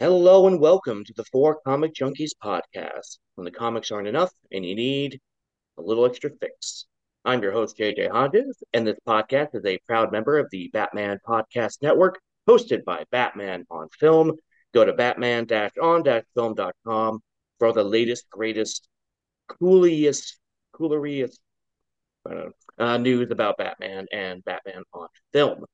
Hello and welcome to the Four Comic Junkies podcast. When the comics aren't enough and you need a little extra fix. I'm your host, JJ Hodges, and this podcast is a proud member of the Batman Podcast Network, hosted by Batman on Film. Go to batman-on-film.com for all the latest, greatest, coolest, cooleriest uh, news about Batman and Batman on Film.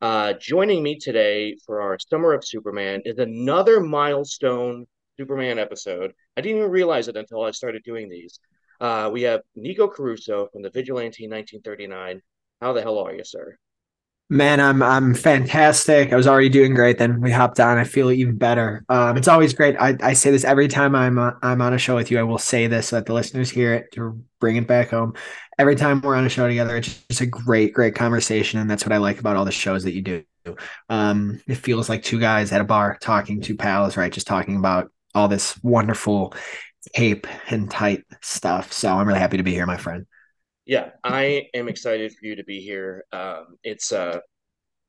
Uh, joining me today for our Summer of Superman is another milestone Superman episode. I didn't even realize it until I started doing these. Uh, we have Nikko Caruso from the Vigilante 1939. How the hell are you, sir? Man, I'm I'm fantastic. I was already doing great. Then we hopped on. I feel even better. Um, it's always great. I, I say this every time I'm uh, I'm on a show with you. I will say this so that the listeners hear it to bring it back home every time we're on a show together, it's just a great, great conversation. And that's what I like about all the shows that you do. Um, it feels like two guys at a bar talking, two pals, right? Just talking about all this wonderful tape and tight stuff. So I'm really happy to be here, my friend. Yeah, I am excited for you to be here. Um, it's uh,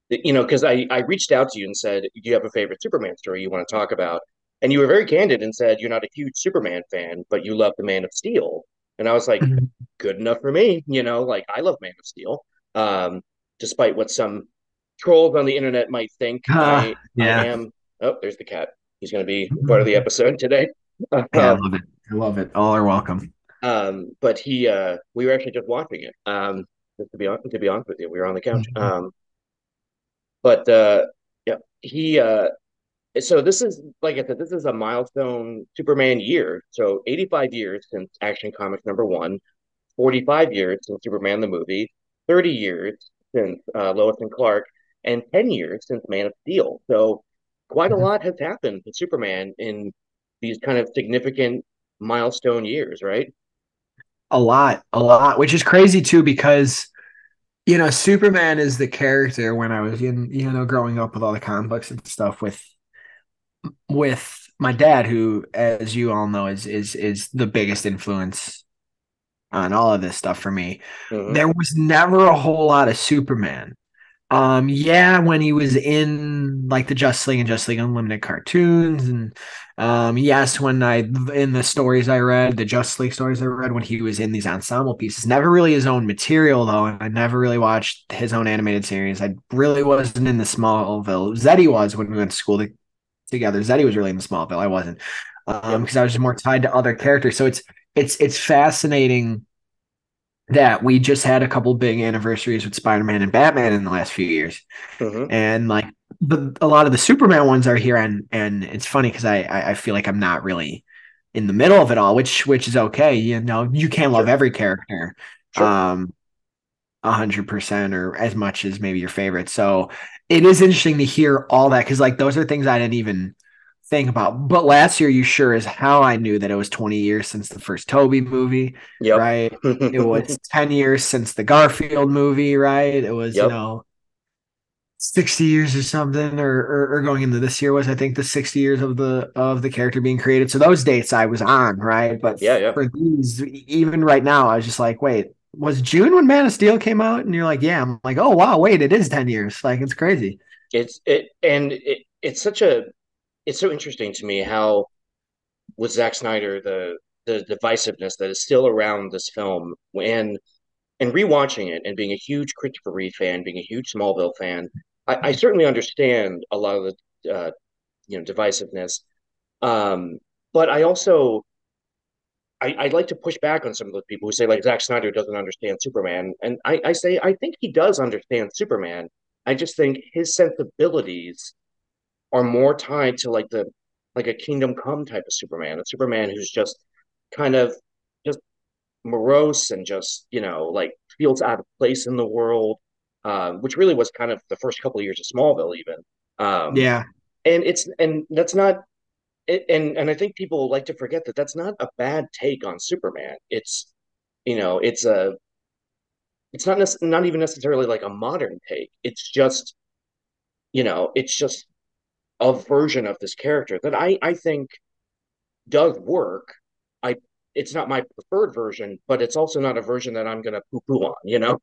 you know, because I I reached out to you and said, "Do you have a favorite Superman story you want to talk about?" And you were very candid and said you're not a huge Superman fan, but you love the Man of Steel. And I was like, mm-hmm. good enough for me. You know, like I love Man of Steel. Um, despite what some trolls on the internet might think. Uh, I, yeah. I am. Oh, there's the cat. He's going to be part of the episode today. yeah, I love it. I love it. All are welcome. Um, but he, uh, we were actually just watching it. Um, just to be to be honest with you, we were on the couch. Mm-hmm. Um, but uh, yeah, he, uh, so this is like I said, this is a milestone Superman year. So 85 years since Action Comics number one, 45 years since Superman the movie, 30 years since uh, Lois and Clark, and 10 years since Man of Steel. So quite a mm-hmm. lot has happened to Superman in these kind of significant milestone years, right? A lot, a lot, which is crazy too because you know Superman is the character when I was in you know growing up with all the comic books and stuff with with my dad, who, as you all know, is is is the biggest influence on all of this stuff for me. Mm-hmm. There was never a whole lot of Superman. Um, yeah, when he was in like the Justice League and Justice League Unlimited cartoons, and um, yes, when I in the stories I read, the Justice League stories I read, when he was in these ensemble pieces, never really his own material though, and I never really watched his own animated series. I really wasn't in the Smallville. Zeddy was when we went to school. The together. Zeddy was really in the Smallville. I wasn't um, because I was just more tied to other characters. So it's it's it's fascinating that we just had a couple big anniversaries with Spider-Man and Batman in the last few years, mm-hmm. and like but a lot of the Superman ones are here, and and it's funny because I, I, I feel like I'm not really in the middle of it all, which which is okay. You know, you can't love every character. Sure. Um, a hundred percent or as much as maybe your favorite. So it is interesting to hear all that because like those are things I didn't even think about. But last year, you sure is how I knew that it was 20 years since the first Toby movie, yep. right? it was 10 years since the Garfield movie, right? It was, yep. you know, 60 years or something, or, or, or going into this year was I think the 60 years of the of the character being created. So those dates I was on, right? But yeah, yeah. for these, even right now, I was just like, wait, was June when Man of Steel came out, and you're like, yeah, I'm like, oh wow, wait, it is ten years. Like it's crazy. It's it and it, it's such a it's so interesting to me how with Zack Snyder the the divisiveness that is still around this film and and rewatching it and being a huge Christopher Reeve fan, being a huge Smallville fan, I, I certainly understand a lot of the uh, you know divisiveness. Um, but I also I, I'd like to push back on some of those people who say like Zack Snyder doesn't understand Superman, and I, I say I think he does understand Superman. I just think his sensibilities are more tied to like the like a Kingdom Come type of Superman, a Superman who's just kind of just morose and just you know like feels out of place in the world, uh, which really was kind of the first couple of years of Smallville, even. Um, yeah, and it's and that's not it, and and I think people like to forget that that's not a bad take on Superman. It's you know, it's a it's not not even necessarily like a modern take. It's just you know, it's just a version of this character that I I think does work. I it's not my preferred version, but it's also not a version that I'm going to poo poo on. You know.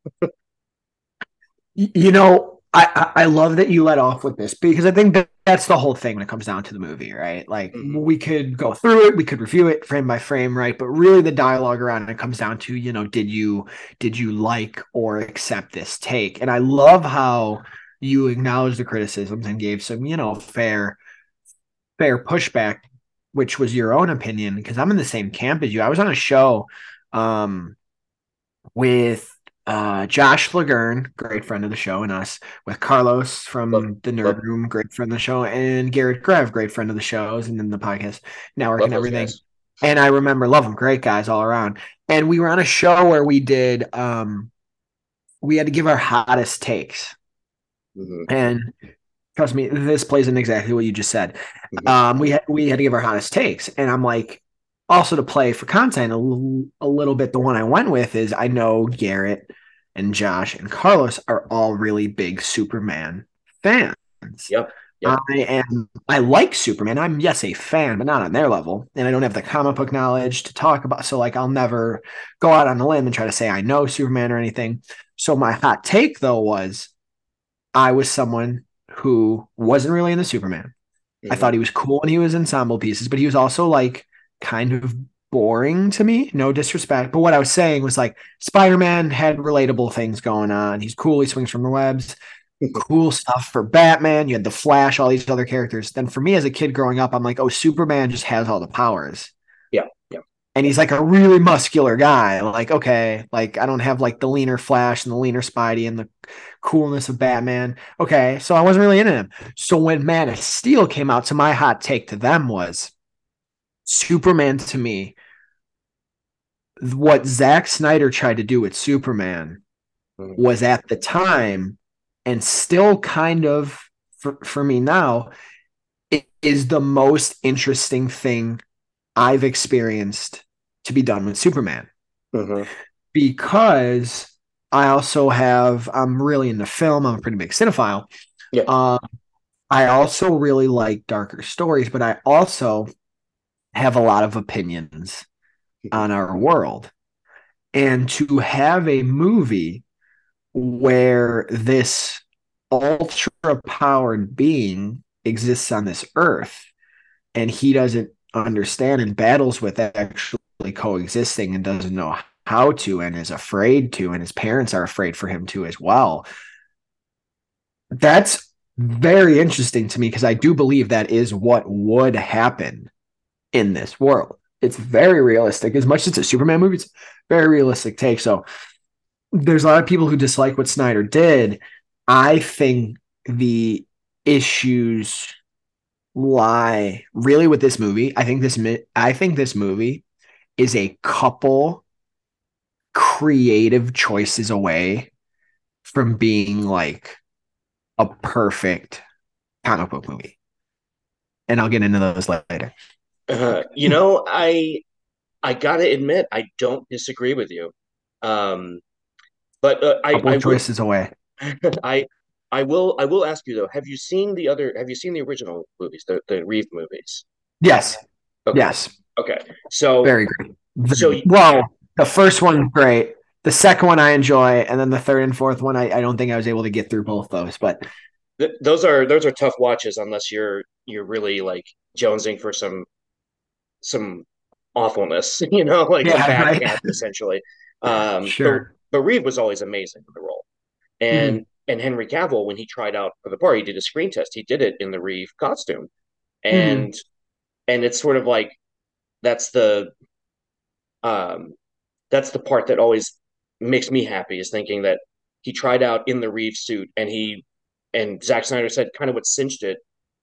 you know, I, I love that you let off with this because I think that that's the whole thing when it comes down to the movie, right? Like mm-hmm. we could go through it, we could review it frame by frame, right? But really the dialogue around it comes down to, you know, did you did you like or accept this take? And I love how you acknowledged the criticisms and gave some, you know, fair fair pushback, which was your own opinion, because I'm in the same camp as you. I was on a show um with uh, Josh Lagern, great friend of the show, and us with Carlos from love, the Nerd love. Room, great friend of the show, and Garrett Grev, great friend of the shows, and then the podcast network love and everything. And I remember, love them, great guys all around. And we were on a show where we did, um, we had to give our hottest takes, mm-hmm. and trust me, this plays in exactly what you just said. Mm-hmm. Um, we had we had to give our hottest takes, and I'm like, also to play for content a, l- a little bit the one i went with is i know garrett and josh and carlos are all really big superman fans. Yep, yep. i am i like superman. I'm yes a fan but not on their level. And i don't have the comic book knowledge to talk about so like i'll never go out on a limb and try to say i know superman or anything. So my hot take though was i was someone who wasn't really into superman. Mm-hmm. i thought he was cool when he was ensemble pieces but he was also like kind of boring to me. No disrespect, but what I was saying was like Spider Man had relatable things going on. He's cool. He swings from the webs. cool stuff for Batman. You had the Flash, all these other characters. Then for me as a kid growing up, I'm like, oh, Superman just has all the powers. Yeah, yeah. And he's like a really muscular guy. Like, okay, like I don't have like the leaner Flash and the leaner Spidey and the coolness of Batman. Okay, so I wasn't really into him. So when Man of Steel came out, so my hot take to them was Superman to me, what Zack Snyder tried to do with Superman mm-hmm. was at the time and still kind of for, for me now it is the most interesting thing I've experienced to be done with Superman. Mm-hmm. Because I also have, I'm really into film. I'm a pretty big cinephile. Yeah. Um, I also really like darker stories, but I also have a lot of opinions on our world. And to have a movie where this ultra powered being exists on this earth and he doesn't understand and battles with actually coexisting and doesn't know how to and is afraid to and his parents are afraid for him to as well that's very interesting to me because i do believe that is what would happen in this world. It's very realistic. As much as it's a Superman movie, it's very realistic take. So there's a lot of people who dislike what Snyder did. I think the issues lie really with this movie. I think this I think this movie is a couple creative choices away from being like a perfect comic book movie. And I'll get into those later. Uh, you know, I I gotta admit, I don't disagree with you. Um, but uh, I, I choices away. I I will I will ask you though. Have you seen the other? Have you seen the original movies, the the Reeve movies? Yes. Okay. Yes. Okay. So very great. So well, the first one great. The second one I enjoy, and then the third and fourth one I, I don't think I was able to get through both those. But th- those are those are tough watches unless you're you're really like jonesing for some some awfulness, you know, like yeah, a bad right. essentially. Um, sure. But, but Reeve was always amazing in the role, and mm. and Henry Cavill when he tried out for the part, he did a screen test. He did it in the Reeve costume, and mm. and it's sort of like that's the um that's the part that always makes me happy is thinking that he tried out in the Reeve suit and he and Zack Snyder said kind of what cinched it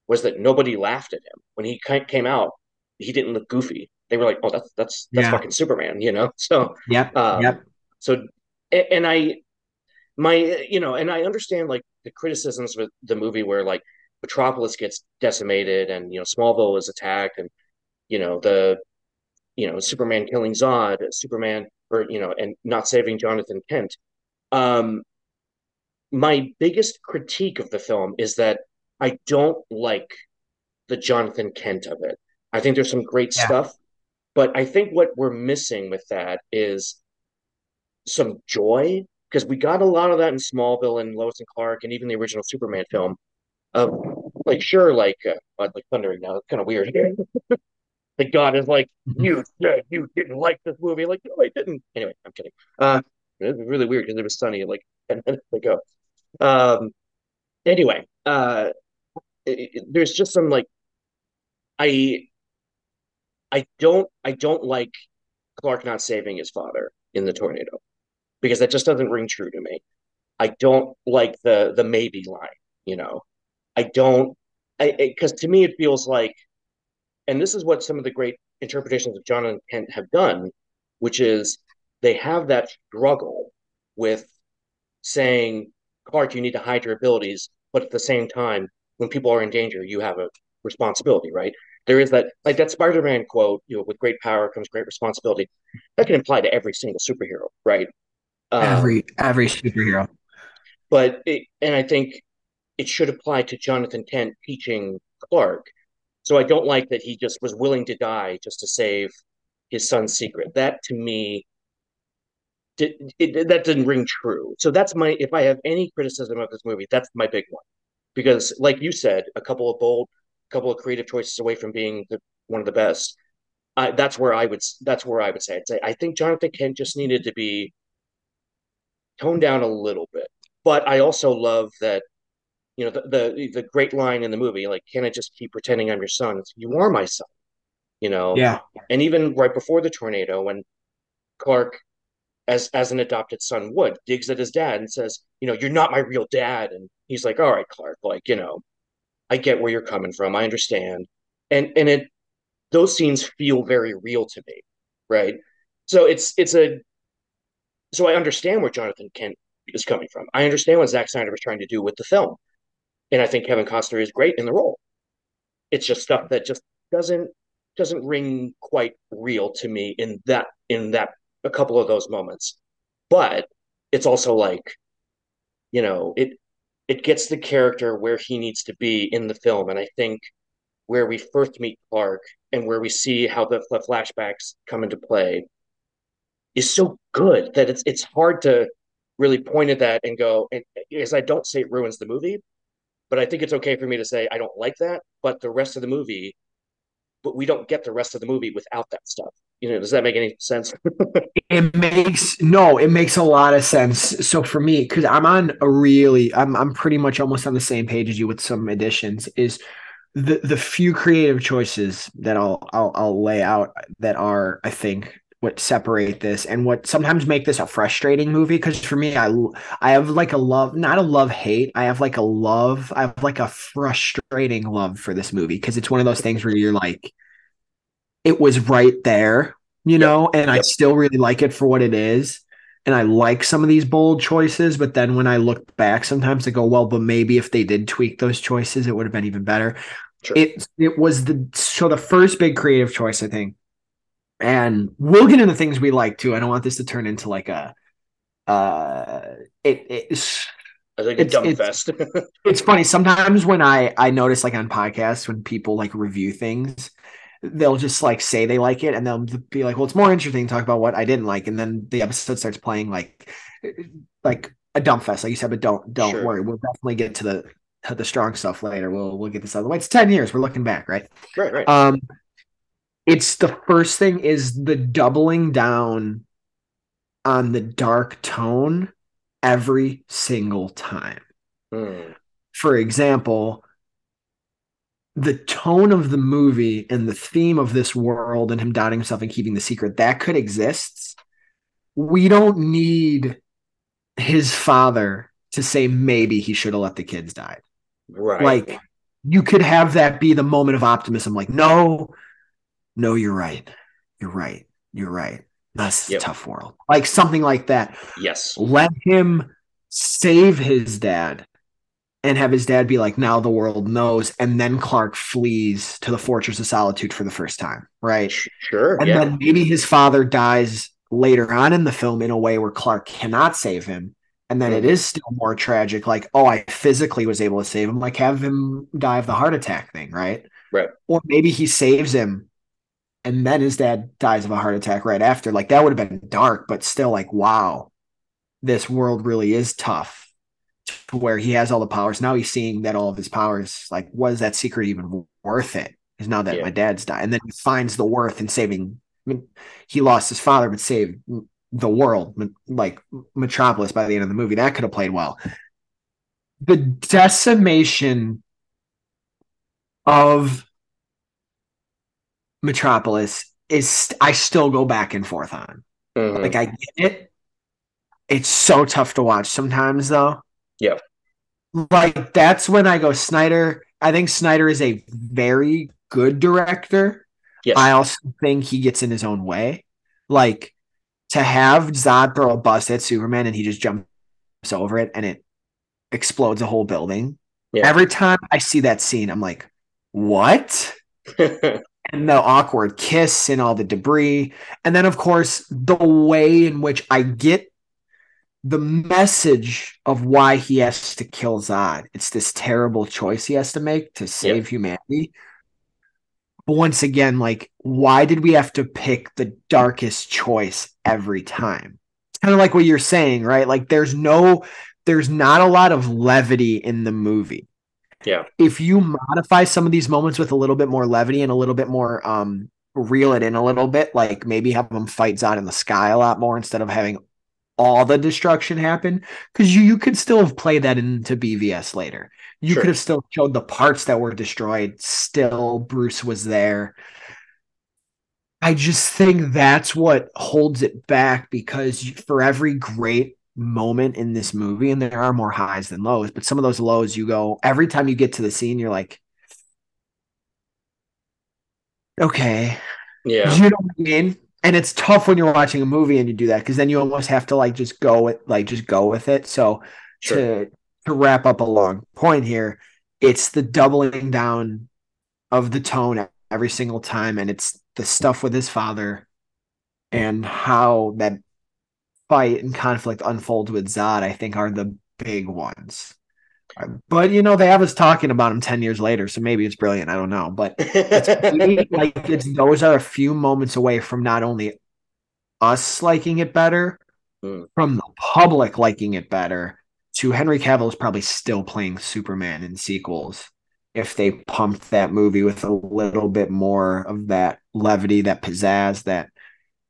was that nobody laughed at him when he came out he didn't look goofy. They were like, oh, that's that's that's yeah. fucking Superman, you know. So yeah, um, yep. So and I, my you know, and I understand like the criticisms with the movie where like Metropolis gets decimated and you know Smallville is attacked and you know the you know Superman killing Zod, Superman or you know and not saving Jonathan Kent. Um, my biggest critique of the film is that I don't like the Jonathan Kent of it. I think there's some great yeah. stuff, but I think what we're missing with that is some joy because we got a lot of that in Smallville and Lois and Clark and even the original Superman film. Of like, sure, like, uh, like thundering now. It's kind of weird. like God is like, Mhm. you said you didn't like this movie. Like, no, I didn't. Anyway, I'm kidding. Uh, it was really weird because it was sunny like ten minutes ago. Um, anyway, uh, it, it- there's just some like, I, I don't, I don't like Clark not saving his father in the tornado because that just doesn't ring true to me. I don't like the the maybe line, you know. I don't, I because to me it feels like, and this is what some of the great interpretations of Jonathan Kent have done, which is they have that struggle with saying, Clark, you need to hide your abilities, but at the same time, when people are in danger, you have a responsibility, right? There is that, like that Spider-Man quote, you know, with great power comes great responsibility. That can apply to every single superhero, right? Um, Every every superhero. but it, and I think it should apply to Jonathan Kent teaching Clark. So I don't like that he just was willing to die just to save his son's secret. That to me, did, it, that didn't ring true. So that's my if I have any criticism of this movie, that's my big one. Because like you said, a couple of bold, couple of creative choices away from being the, one of the best. I, that's where I would that's where I would say I'd say I think Jonathan Kent just needed to be toned down a little bit. But I also love that you know the, the the great line in the movie like can i just keep pretending i'm your son it's, you are my son you know Yeah. and even right before the tornado when clark as as an adopted son would digs at his dad and says you know you're not my real dad and he's like all right clark like you know i get where you're coming from. I understand. And and it those scenes feel very real to me right? So it's it's a so i understand where jonathan kent is coming from. I understand what Zack snyder was trying to do with the film. And i think kevin costner is great in the role. It's just stuff that just doesn't doesn't ring quite real to me in that in that a couple of those moments. But it's also like you know it it gets the character where he needs to be in the film. And i think where we first meet clark and where we see how the, the flashbacks come into play is so good that it's it's hard to really point at that and go and as i don't say it ruins the movie but i think it's okay for me to say i don't like that but the rest of the movie but we don't get the rest of the movie without that stuff. You know, does that make any sense? It makes no, it makes a lot of sense. So for me, because I'm on a really, I'm I'm pretty much almost on the same page as you with some additions. Is the the few creative choices that I'll I'll, I'll lay out that are I think what separate this and what sometimes make this a frustrating movie because for me I I have like a love not a love hate I have like a love I have like a frustrating love for this movie because it's one of those things where you're like it was right there you know and I still really like it for what it is and I like some of these bold choices but then when I look back sometimes I go well but maybe if they did tweak those choices it would have been even better. Sure. it it was the so the first big creative choice I think and we'll get into things we like too. I don't want this to turn into like a uh it it's a it's- dumb it's- fest. it's funny sometimes when I I notice like on podcasts when people like review things they'll just like say they like it and they'll be like well it's more interesting to talk about what I didn't like and then the episode starts playing like like a dumb fest like you said but don't don't Sure. worry we'll definitely get to the to the strong stuff later we'll we'll get this out of the way it's 10 years we're looking back right right, right. um, it's the first thing is the doubling down on the dark tone every single time. Hmm. For example, the tone of the movie and the theme of this world and him doubting himself and keeping the secret that could exist. We don't need his father to say maybe he should have let the kids die. Right. Like you could have that be the moment of optimism. Like, no, no, you're right. You're right. You're right. That's Yep. a tough world. Like something like that. yes. Let him save his dad and have his dad be like, now the world knows. And then Clark flees to the Fortress of Solitude for the first time. Right. Sure. And yeah. then maybe his father dies later on in the film in a way where Clark cannot save him. And then it Mhm. is still more tragic. Like, oh, I physically was able to save him. Like, have him die of the heart attack thing, right? Right. Or maybe he saves him and then his dad dies of a heart attack right after. Like, that would have been dark, but still, like, wow. this world really is tough to where he has all the powers. Now he's seeing that all of his powers, like, was that secret even worth it? Because now that Yeah. my dad's died, and then he finds the worth in saving. I mean, he lost his father, but saved the world, like Metropolis. By the end of the movie, that could have played well. The decimation of Metropolis is I still go back and forth on. Mhm. Like I get it. It's so tough to watch sometimes though. Yeah. Like that's when I go Snyder. I think Snyder is a very good director. yes. I also think he gets in his own way. Like to have Zod throw a bus at Superman and he just jumps over it and it explodes a whole building. Yeah. Every time I see that scene, I'm like, what? and the awkward kiss and all the debris. And then, of course, the way in which I get the message of why he has to kill Zod. It's this terrible choice he has to make to save humanity. But once again, like, why did we have to pick the darkest choice every time? It's kind of like what you're saying, right? Like, there's no, there's not a lot of levity in the movie yeah. if you modify some of these moments with a little bit more levity and a little bit more um reel it in a little bit like maybe have them fight Zod in the sky a lot more instead of having all the destruction happen because you you could still have played that into BVS later you Sure. could have still showed the parts that were destroyed still Bruce was there I just think that's what holds it back because for every great moment in this movie, and there are more highs than lows, but some of those lows you go every time you get to the scene, you're like, okay, Yeah. you know what I mean? And it's tough when you're watching a movie and you do that because then you almost have to like just go with like just go with it. So Sure. to to wrap up a long point here, it's the doubling down of the tone every single time, and it's the stuff with his father and how that fight and conflict unfolds with Zod. I think are the big ones. But you know, they have us talking about him ten years later, so maybe it's brilliant. I don't know, but maybe, like it's those are a few moments away from not only us liking it better, Mm. from the public liking it better. To Henry Cavill is probably still playing Superman in sequels if they pumped that movie with a little bit more of that levity, that pizzazz, that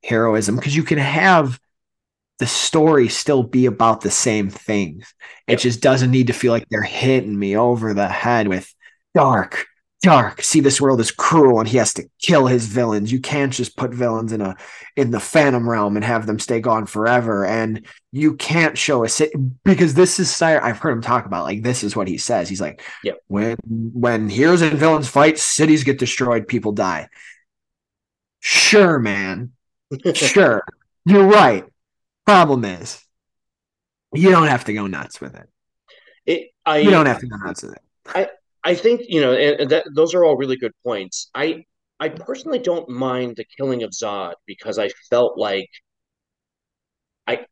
heroism, because you can have the story still be about the same things. It Yep. just doesn't need to feel like they're hitting me over the head with dark, dark. See, this world is cruel, and he has to kill his villains. You can't just put villains in a in the Phantom realm and have them stay gone forever. And you can't show a city because this is Sire. I've heard him talk about like this is what he says. He's like, Yep. when when heroes and villains fight, cities get destroyed, people die. Sure, man. Sure, you're right. Problem is, you don't have to go nuts with it. It, I You don't have to go nuts with it. I I think you know, and, that those are all really good points. I I personally don't mind the killing of Zod because I felt like I,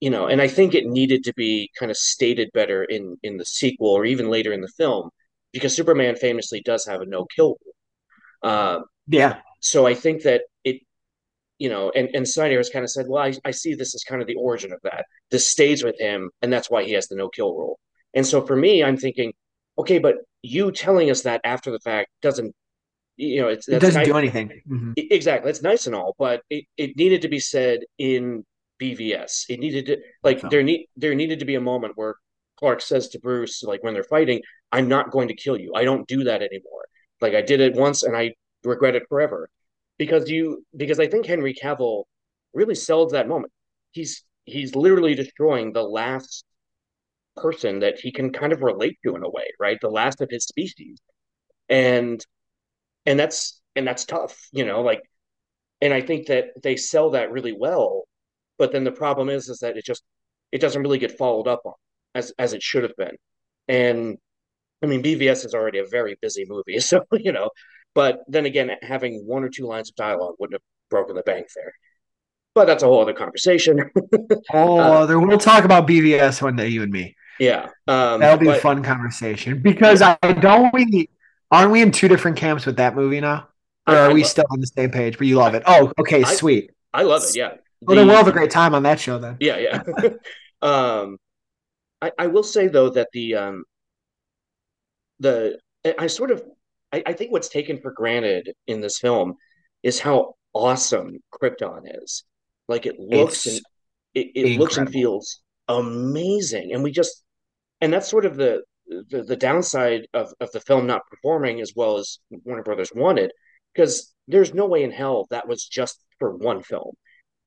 you know, and I think it needed to be kind of stated better in in the sequel or even later in the film because Superman famously does have a no kill rule. Um, Yeah, so I think that it, you know, and and Snyder has kind of said, well, I I see this as kind of the origin of that. This stays with him, and that's why he has the no kill rule. And so for me, I'm thinking, okay, but you telling us that after the fact doesn't, you know, it's it doesn't nice. do anything. Mhm. E- Exactly, it's nice and all, but it, it needed to be said in BVS. It needed to like there need there needed to be a moment where Clark says to Bruce, like when they're fighting, "I'm not going to kill you. I don't do that anymore. Like I did it once and I regret it forever." Because you because I think Henry Cavill really sells that moment. He's he's literally destroying the last person that he can kind of relate to in a way, right? The last of his species. And and that's and that's tough, you know, like and I think that they sell that really well, but then the problem is is that it just it doesn't really get followed up on as as it should have been. And I mean BVS is already a very busy movie, so you know, but then again having one or two lines of dialogue wouldn't have broken the bank there. But that's a whole other conversation. Oh, Uh, there, we'll talk about BVS one day, you and me. yeah. Um That'll be a fun conversation because I don't we aren't we in two different camps with that movie now, or I- are I we still on the same page? But you love it. Oh, okay, I- sweet. I love it, yeah. Well, then we'll have a great time on that show then. Yeah, yeah. um, I, I will say though that the um the I sort of I, I think what's taken for granted in this film is how awesome Krypton is. Like it looks and it, it looks and feels amazing, and we just and that's sort of the the, the downside of, of the film not performing as well as Warner Brothers wanted, because there's no way in hell that was just for one film.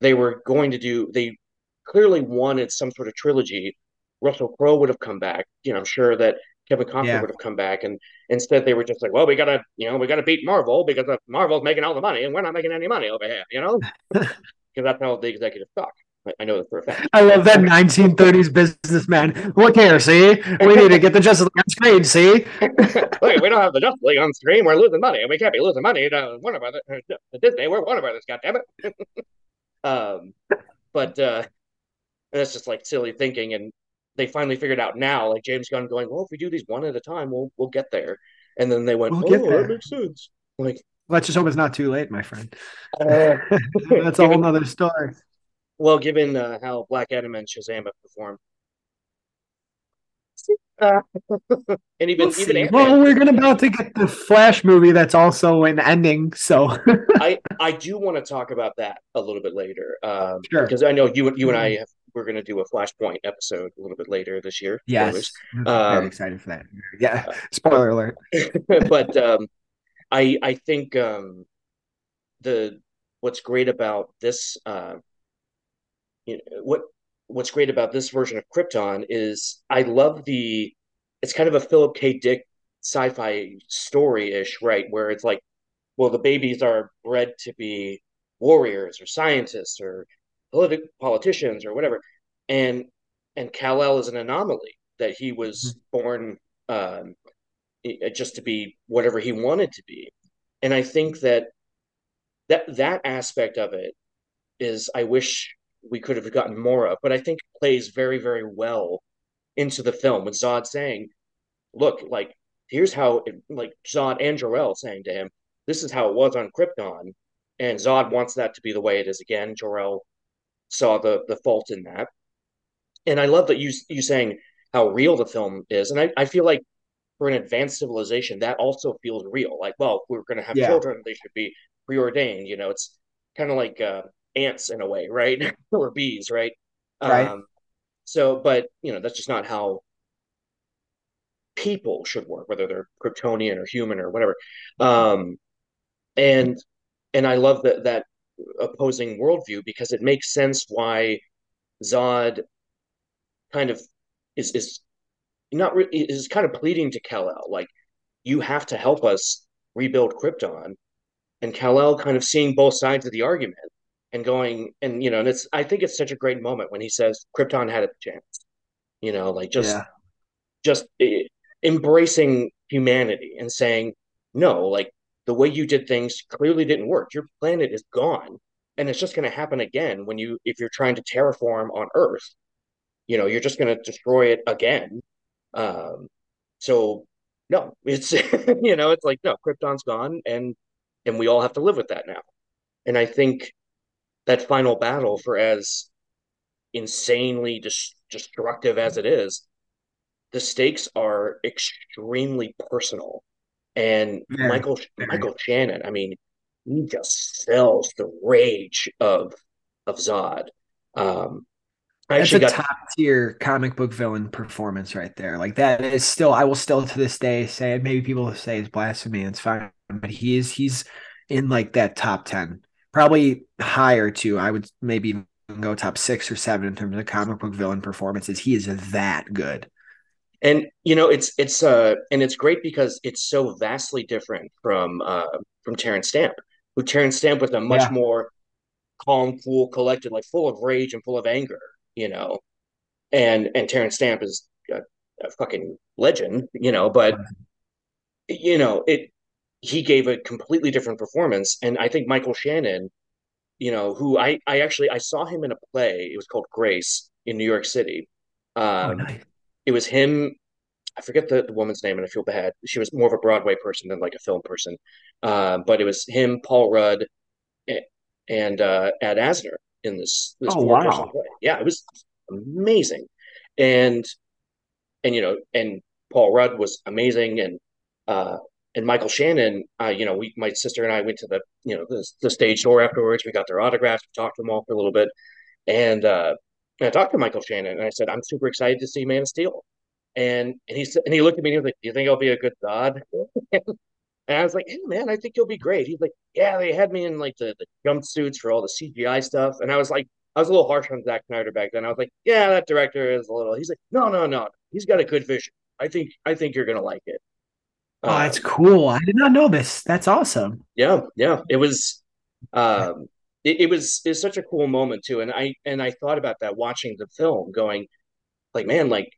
They were going to do they clearly wanted some sort of trilogy. Russell Crowe would have come back. You know, I'm sure that Kevin Costner Yeah. would have come back, and instead they were just like, well, we gotta, you know, we gotta beat Marvel because Marvel's making all the money and we're not making any money over here, you know, because that's how the executive talk. I, I know that for a fact. I love that 1930s businessman. Look here, see? We need to get the Justice League on screen, see? Look, we don't have the Justice League on screen. We're losing money, and we can't be losing money to Warner Brothers, to Disney. We're Warner Brothers, goddammit. um, but uh, that's just like silly thinking, and they finally figured out now, like James Gunn going, well, if we do these one at a time, we'll we'll get there. And then they went, We'll get oh, that makes sense. Like, Let's just hope it's not too late, my friend. uh, That's a whole given nother story. well, given uh, how Black Adam and Shazam have performed, uh, and We'll even even. Ant Man Well, we're gonna about to get the Flash movie that's also an ending, so I I do want to talk about that a little bit later, um, sure. because I know you you and I have, we're going to do a Flashpoint episode a little bit later this year. Yes, very um, excited for that. Yeah, spoiler alert. but um, I I think um, the what's great about this uh, you know, what what's great about this version of Krypton is I love the it's kind of a Philip K. Dick sci-fi story-ish, right? Where it's like well, the babies are bred to be warriors or scientists or politi- politicians or whatever. And and Kal-El is an anomaly that he was born um, just to be whatever he wanted to be. And I think that that that aspect of it is I wish we could have gotten more of, but I think plays very very well into the film with Zod saying, "Look, like here's how it, like Zod and Jor-El saying to him, this is how it was on Krypton, and Zod wants that to be the way it is again. Jor-El saw the the fault in that, and I love that you you saying how real the film is, and I, I feel like for an advanced civilization that also feels real. Like, well, if we're going to have Yeah, children, they should be preordained. You know, it's kind of like uh, ants in a way, right? or bees, right? right. Um, so, but you know, that's just not how people should work, whether they're Kryptonian or human or whatever. Um, and and I love that that opposing worldview because it makes sense why Zod kind of is is not re- is kind of pleading to Kal-El like you have to help us rebuild Krypton. And Kal-El kind of seeing both sides of the argument and going and you know and it's I think it's such a great moment when he says Krypton had a chance you know like just Yeah, just eh, embracing humanity and saying, no, like the way you did things clearly didn't work. Your planet is gone. And it's just going to happen again when you, if you're trying to terraform on Earth, you know, you're just going to destroy it again. Um, so no, it's, you know, it's like, no, Krypton's gone and, and we all have to live with that now. And I think that final battle for as insanely dis- destructive as it is, the stakes are extremely personal. And very, Michael. Michael Shannon, I mean, he just sells the rage of of Zod. Um, I That's a got top tier comic book villain performance right there. Like that is still, I will still to this day say it. Maybe people say it's blasphemy. It's fine, but he is he's in like that top ten, probably higher too. I would maybe even go top six or seven in terms of comic book villain performances. He is that good. And you know it's it's uh and it's great because it's so vastly different from uh from Terrence Stamp, who Terrence Stamp was a much Yeah, more calm, cool, collected, like full of rage and full of anger, you know. And and Terrence Stamp is a, a fucking legend, you know, but you know, it he gave a completely different performance. And I think Michael Shannon, you know, who I I actually I saw him in a play. It was called Grace in New York City. Oh, Um, nice. It was him. I forget the, the woman's name, and I feel bad. She was more of a Broadway person than like a film person. Uh, but it was him, Paul Rudd, and uh, Ed Asner in this this Oh, wow. play. Yeah, it was amazing, and and you know, and Paul Rudd was amazing, and uh, and Michael Shannon, uh, you know, we my sister and I went to the you know the, the stage door afterwards. We got their autographs, we talked to them all for a little bit, and uh, and I talked to Michael Shannon, and I said, I'm super excited to see Man of Steel. And and he said, and he looked at me and he was like, "Do you think I'll be a good Zod?" and I was like, "Hey, man, I think you'll be great." He's like, "Yeah, they had me in like the, the jumpsuits for all the CGI stuff," and I was like, I was a little harsh on Zack Snyder back then. I was like, "Yeah, that director is a little." He's like, "No, no, no, he's got a good vision. I think I think you're gonna like it." Oh, that's Um, cool. I did not know this. That's awesome. yeah, yeah, it was. Um, it, it was it's such a cool moment too, and I and I thought about that watching the film, going like, man, like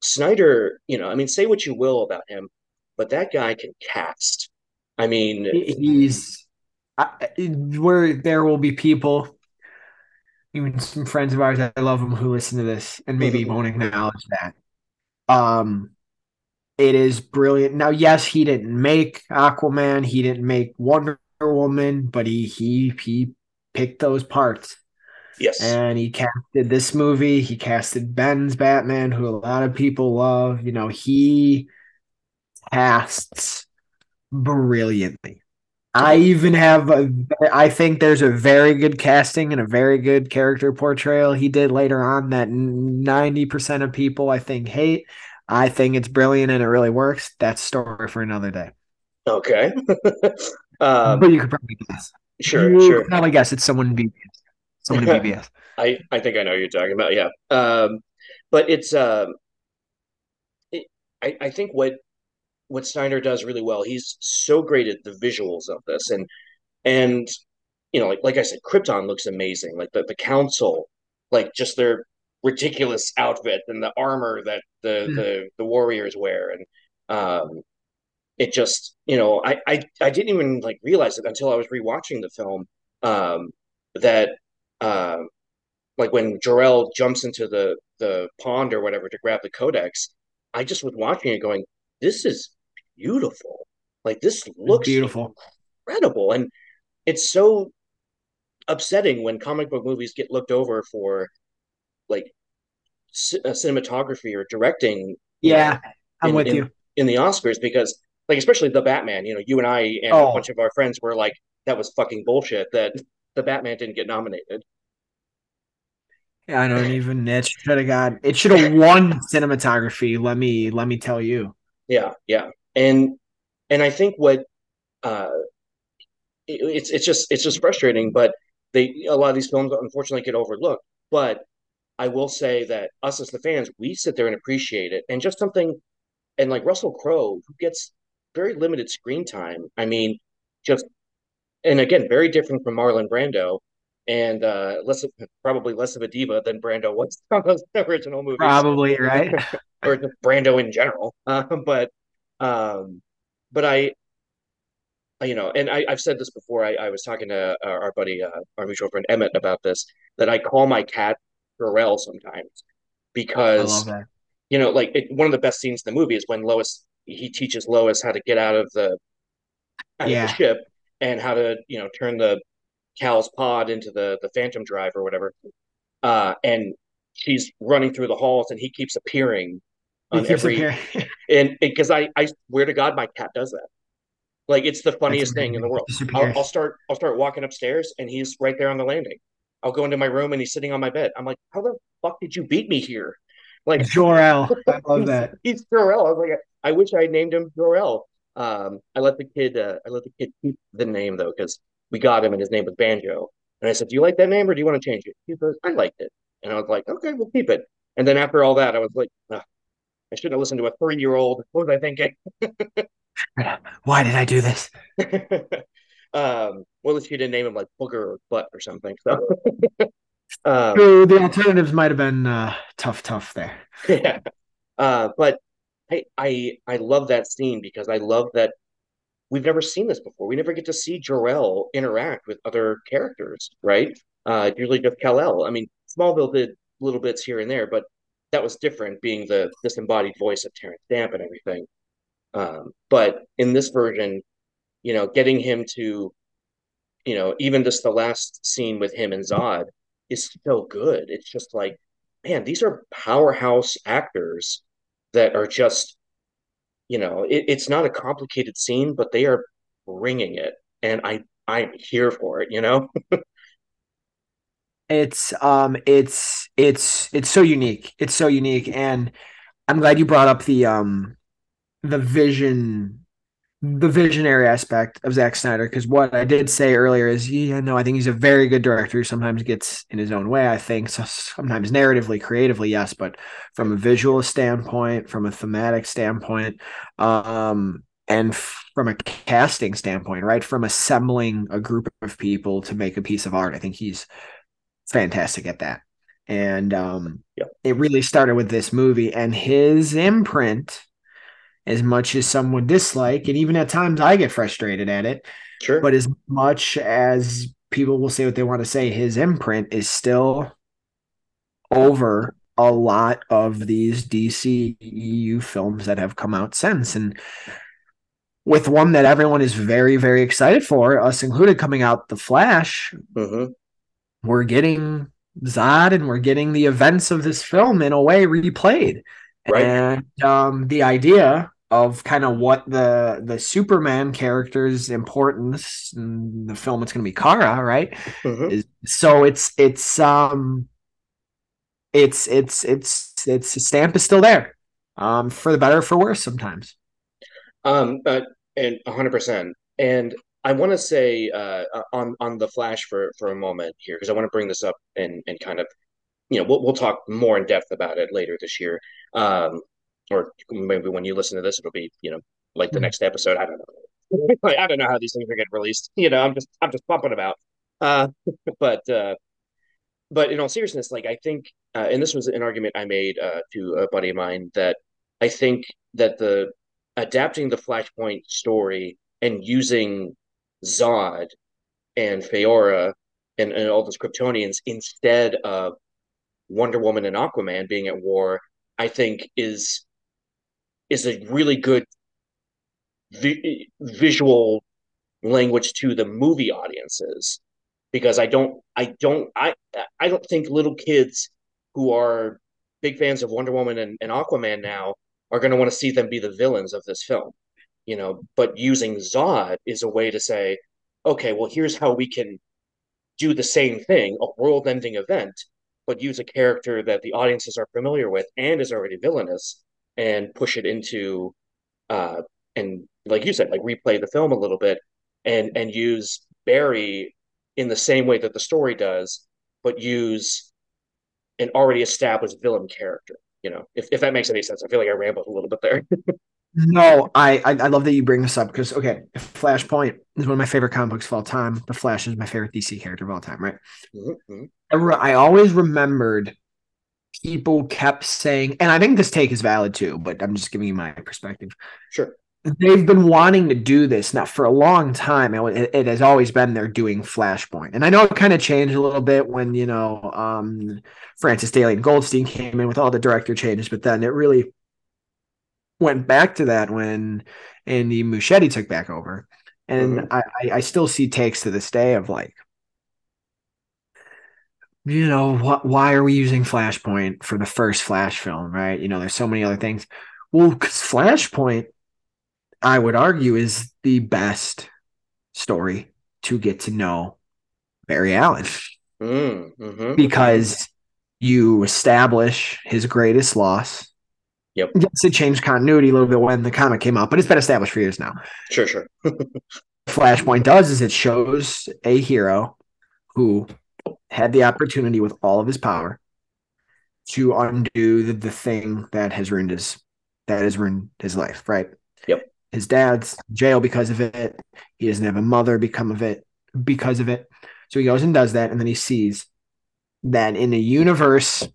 Snyder, you know, I mean, say what you will about him, but that guy can cast. I mean, He's I, where there will be people, even some friends of ours I love them who listen to this and maybe won't acknowledge that. Um, it is brilliant. Now, yes, he didn't make Aquaman, he didn't make Wonder Woman, but he he he picked those parts yes, and he casted this movie. He casted Ben's Batman, who a lot of people love. You know, he casts brilliantly. I even have a, I think there's a very good casting and a very good character portrayal he did later on that 90% of people I think hate. I think it's brilliant and it really works. That's story for another day. okay, um, But you could probably guess. Sure, You sure. probably guess it's someone in BVS. Someone in BVS. I I think I know what you're talking about. Yeah, um, but it's um, it, I I think what what Snyder does really well. He's so great at the visuals of this, and and you know, like like I said, Krypton looks amazing. Like the the council, like just their ridiculous outfit and the armor that the the the warriors wear, and um, it just you know, I I I didn't even like realize it until I was rewatching the film. Um, that uh, like when Jor-El jumps into the the pond or whatever to grab the codex, I just was watching it going, this is beautiful. Like this looks beautiful. incredible, and it's so upsetting when comic book movies get looked over for like c- uh, cinematography or directing, Yeah, I'm with in you. in the Oscars because like especially the Batman, you know, you and I and a bunch Oh, of our friends were like, that was fucking bullshit that the Batman didn't get nominated. yeah, I don't even. It should have got. It should have won cinematography. Let me let me tell you. Yeah, yeah, and and I think what uh, it, it's it's just it's just frustrating, but they a lot of these films unfortunately get overlooked. But I will say that us as the fans, we sit there and appreciate it, and just something and like Russell Crowe, who gets very limited screen time. I mean, just and again, very different from Marlon Brando, and uh, less of, probably less of a diva than Brando was on those original movies, Probably right. or just Brando in general. Uh, but um, but I, you know, and I, I've said this before. I, I was talking to our, our buddy, uh, our mutual friend Emmett, about this. That I call my cat Jor-El sometimes because you know, like it, one of the best scenes in the movie is when Lois he teaches Lois how to get out of the out of the ship and how to you know turn the Cal's pod into the the Phantom Drive or whatever. Uh, and she's running through the halls, and he keeps appearing on keeps every appearing. and because I I swear to God, my cat does that. Like it's the funniest thing in the world. I'll I'll start I'll start walking upstairs, and he's right there on the landing. I'll go into my room, and he's sitting on my bed. I'm like, how the fuck did you beat me here? Like Jor-El. I love he's that. he's Jor-El. I was like, I wish I had named him Jor-El. Um, I let the kid uh, I let the kid keep the name though because we got him and his name was Banjo. And I said, "Do you like that name or do you want to change it?" He goes, "I liked it." And I was like, "Okay, we'll keep it." And then after all that, I was like, "Ugh, "I shouldn't have listened to a three-year-old." What was I thinking? Why did I do this? um, well, at least you didn't name him like Booger or Butt or something. So, um, True, the alternatives might have been uh, tough, tough there. yeah. Uh, but I I I love that scene because I love that we've never seen this before. We never get to see Jor-El interact with other characters, right? Uh, usually just Kal-El. I mean, Smallville did little bits here and there, but that was different, being the disembodied voice of Terrence Stamp and everything. Um, but in this version, you know, getting him to, you know, even just the last scene with him and Zod is so good. It's just like man, these are powerhouse actors that are just, you know, it, it's not a complicated scene, but they are bringing it, and I I'm here for it, you know. It's um it's it's it's so unique. It's so unique and I'm glad you brought up the um the vision the visionary aspect of Zack Snyder because what I did say earlier is yeah no I think he's a very good director. Who sometimes gets in his own way I think. So sometimes narratively creatively yes but from a visual standpoint from a thematic standpoint um and from a casting standpoint right? From assembling a group of people to make a piece of art I think he's fantastic at that. And um Yep. it really started with this movie and his imprint as much as some would dislike, and even at times I get frustrated at it. Sure. But as much as people will say what they want to say, his imprint is still over a lot of these DC EU films that have come out since. And with one that everyone is very, very excited for, us included, coming out, The Flash, mm-hmm. we're getting Zod and we're getting the events of this film in a way replayed. Right. And um, the idea of kind of what the the Superman character's importance in the film, it's going to be Kara, right? Mm-hmm. So it's it's um it's it's it's it's the stamp is still there, um, for the better or for worse sometimes. Um, uh, and hundred percent. And I want to say uh, on on the Flash for for a moment here because I want to bring this up and and kind of you know we'll we'll talk more in depth about it later this year. Um, or maybe when you listen to this, it'll be you know like the mm-hmm. next episode. I don't know. I don't know how these things are getting released. You know, I'm just I'm just pumping them out. Uh, but uh, but in all seriousness, like I think, uh, and this was an argument I made uh, to a buddy of mine that I think that the adapting the Flashpoint story and using Zod and Faora and, and all those Kryptonians instead of Wonder Woman and Aquaman being at war, I think is is a really good vi- visual language to the movie audiences because I don't I don't I I don't think little kids who are big fans of Wonder Woman and, and Aquaman now are going to want to see them be the villains of this film, you know. But using Zod is a way to say, okay, well, here's how we can do the same thing, a world-ending event, but use a character that the audiences are familiar with and is already villainous, and push it into, uh, and like you said, like replay the film a little bit, and and use Barry in the same way that the story does, but use an already established villain character. You know, if, if that makes any sense. I feel like I rambled a little bit there. no, I, I, I love that you bring this up because okay, Flashpoint is one of my favorite comic books of all time. The Flash is my favorite DC character of all time, right? Mm-hmm. I, re- I always remembered people kept saying, and I think this take is valid too, but I'm just giving you my perspective. Sure they've been wanting to do this now for a long time. It, it has always been they're doing Flashpoint, and I know it kind of changed a little bit when you know um, Francis Daley and Goldstein came in with all the director changes, but then it really went back to that when Andy Muschietti took back over, and mm-hmm. I, I still see takes to this day of like. You know what? Why are we using Flashpoint for the first Flash film? Right? You know, there's so many other things. Well, because Flashpoint I would argue is the best story to get to know Barry Allen. Mm, mm-hmm. Because you establish his greatest loss. Yep. Yes, it changed continuity a little bit when the comic came out, but it's been established for years now. Sure, sure. Flashpoint does is it shows a hero who had the opportunity with all of his power to undo the, the thing that has ruined his that has ruined his life, right? Yep his dad's jail because of it. He doesn't have a mother become of it because of it. So he goes and does that, and then he sees that in a universe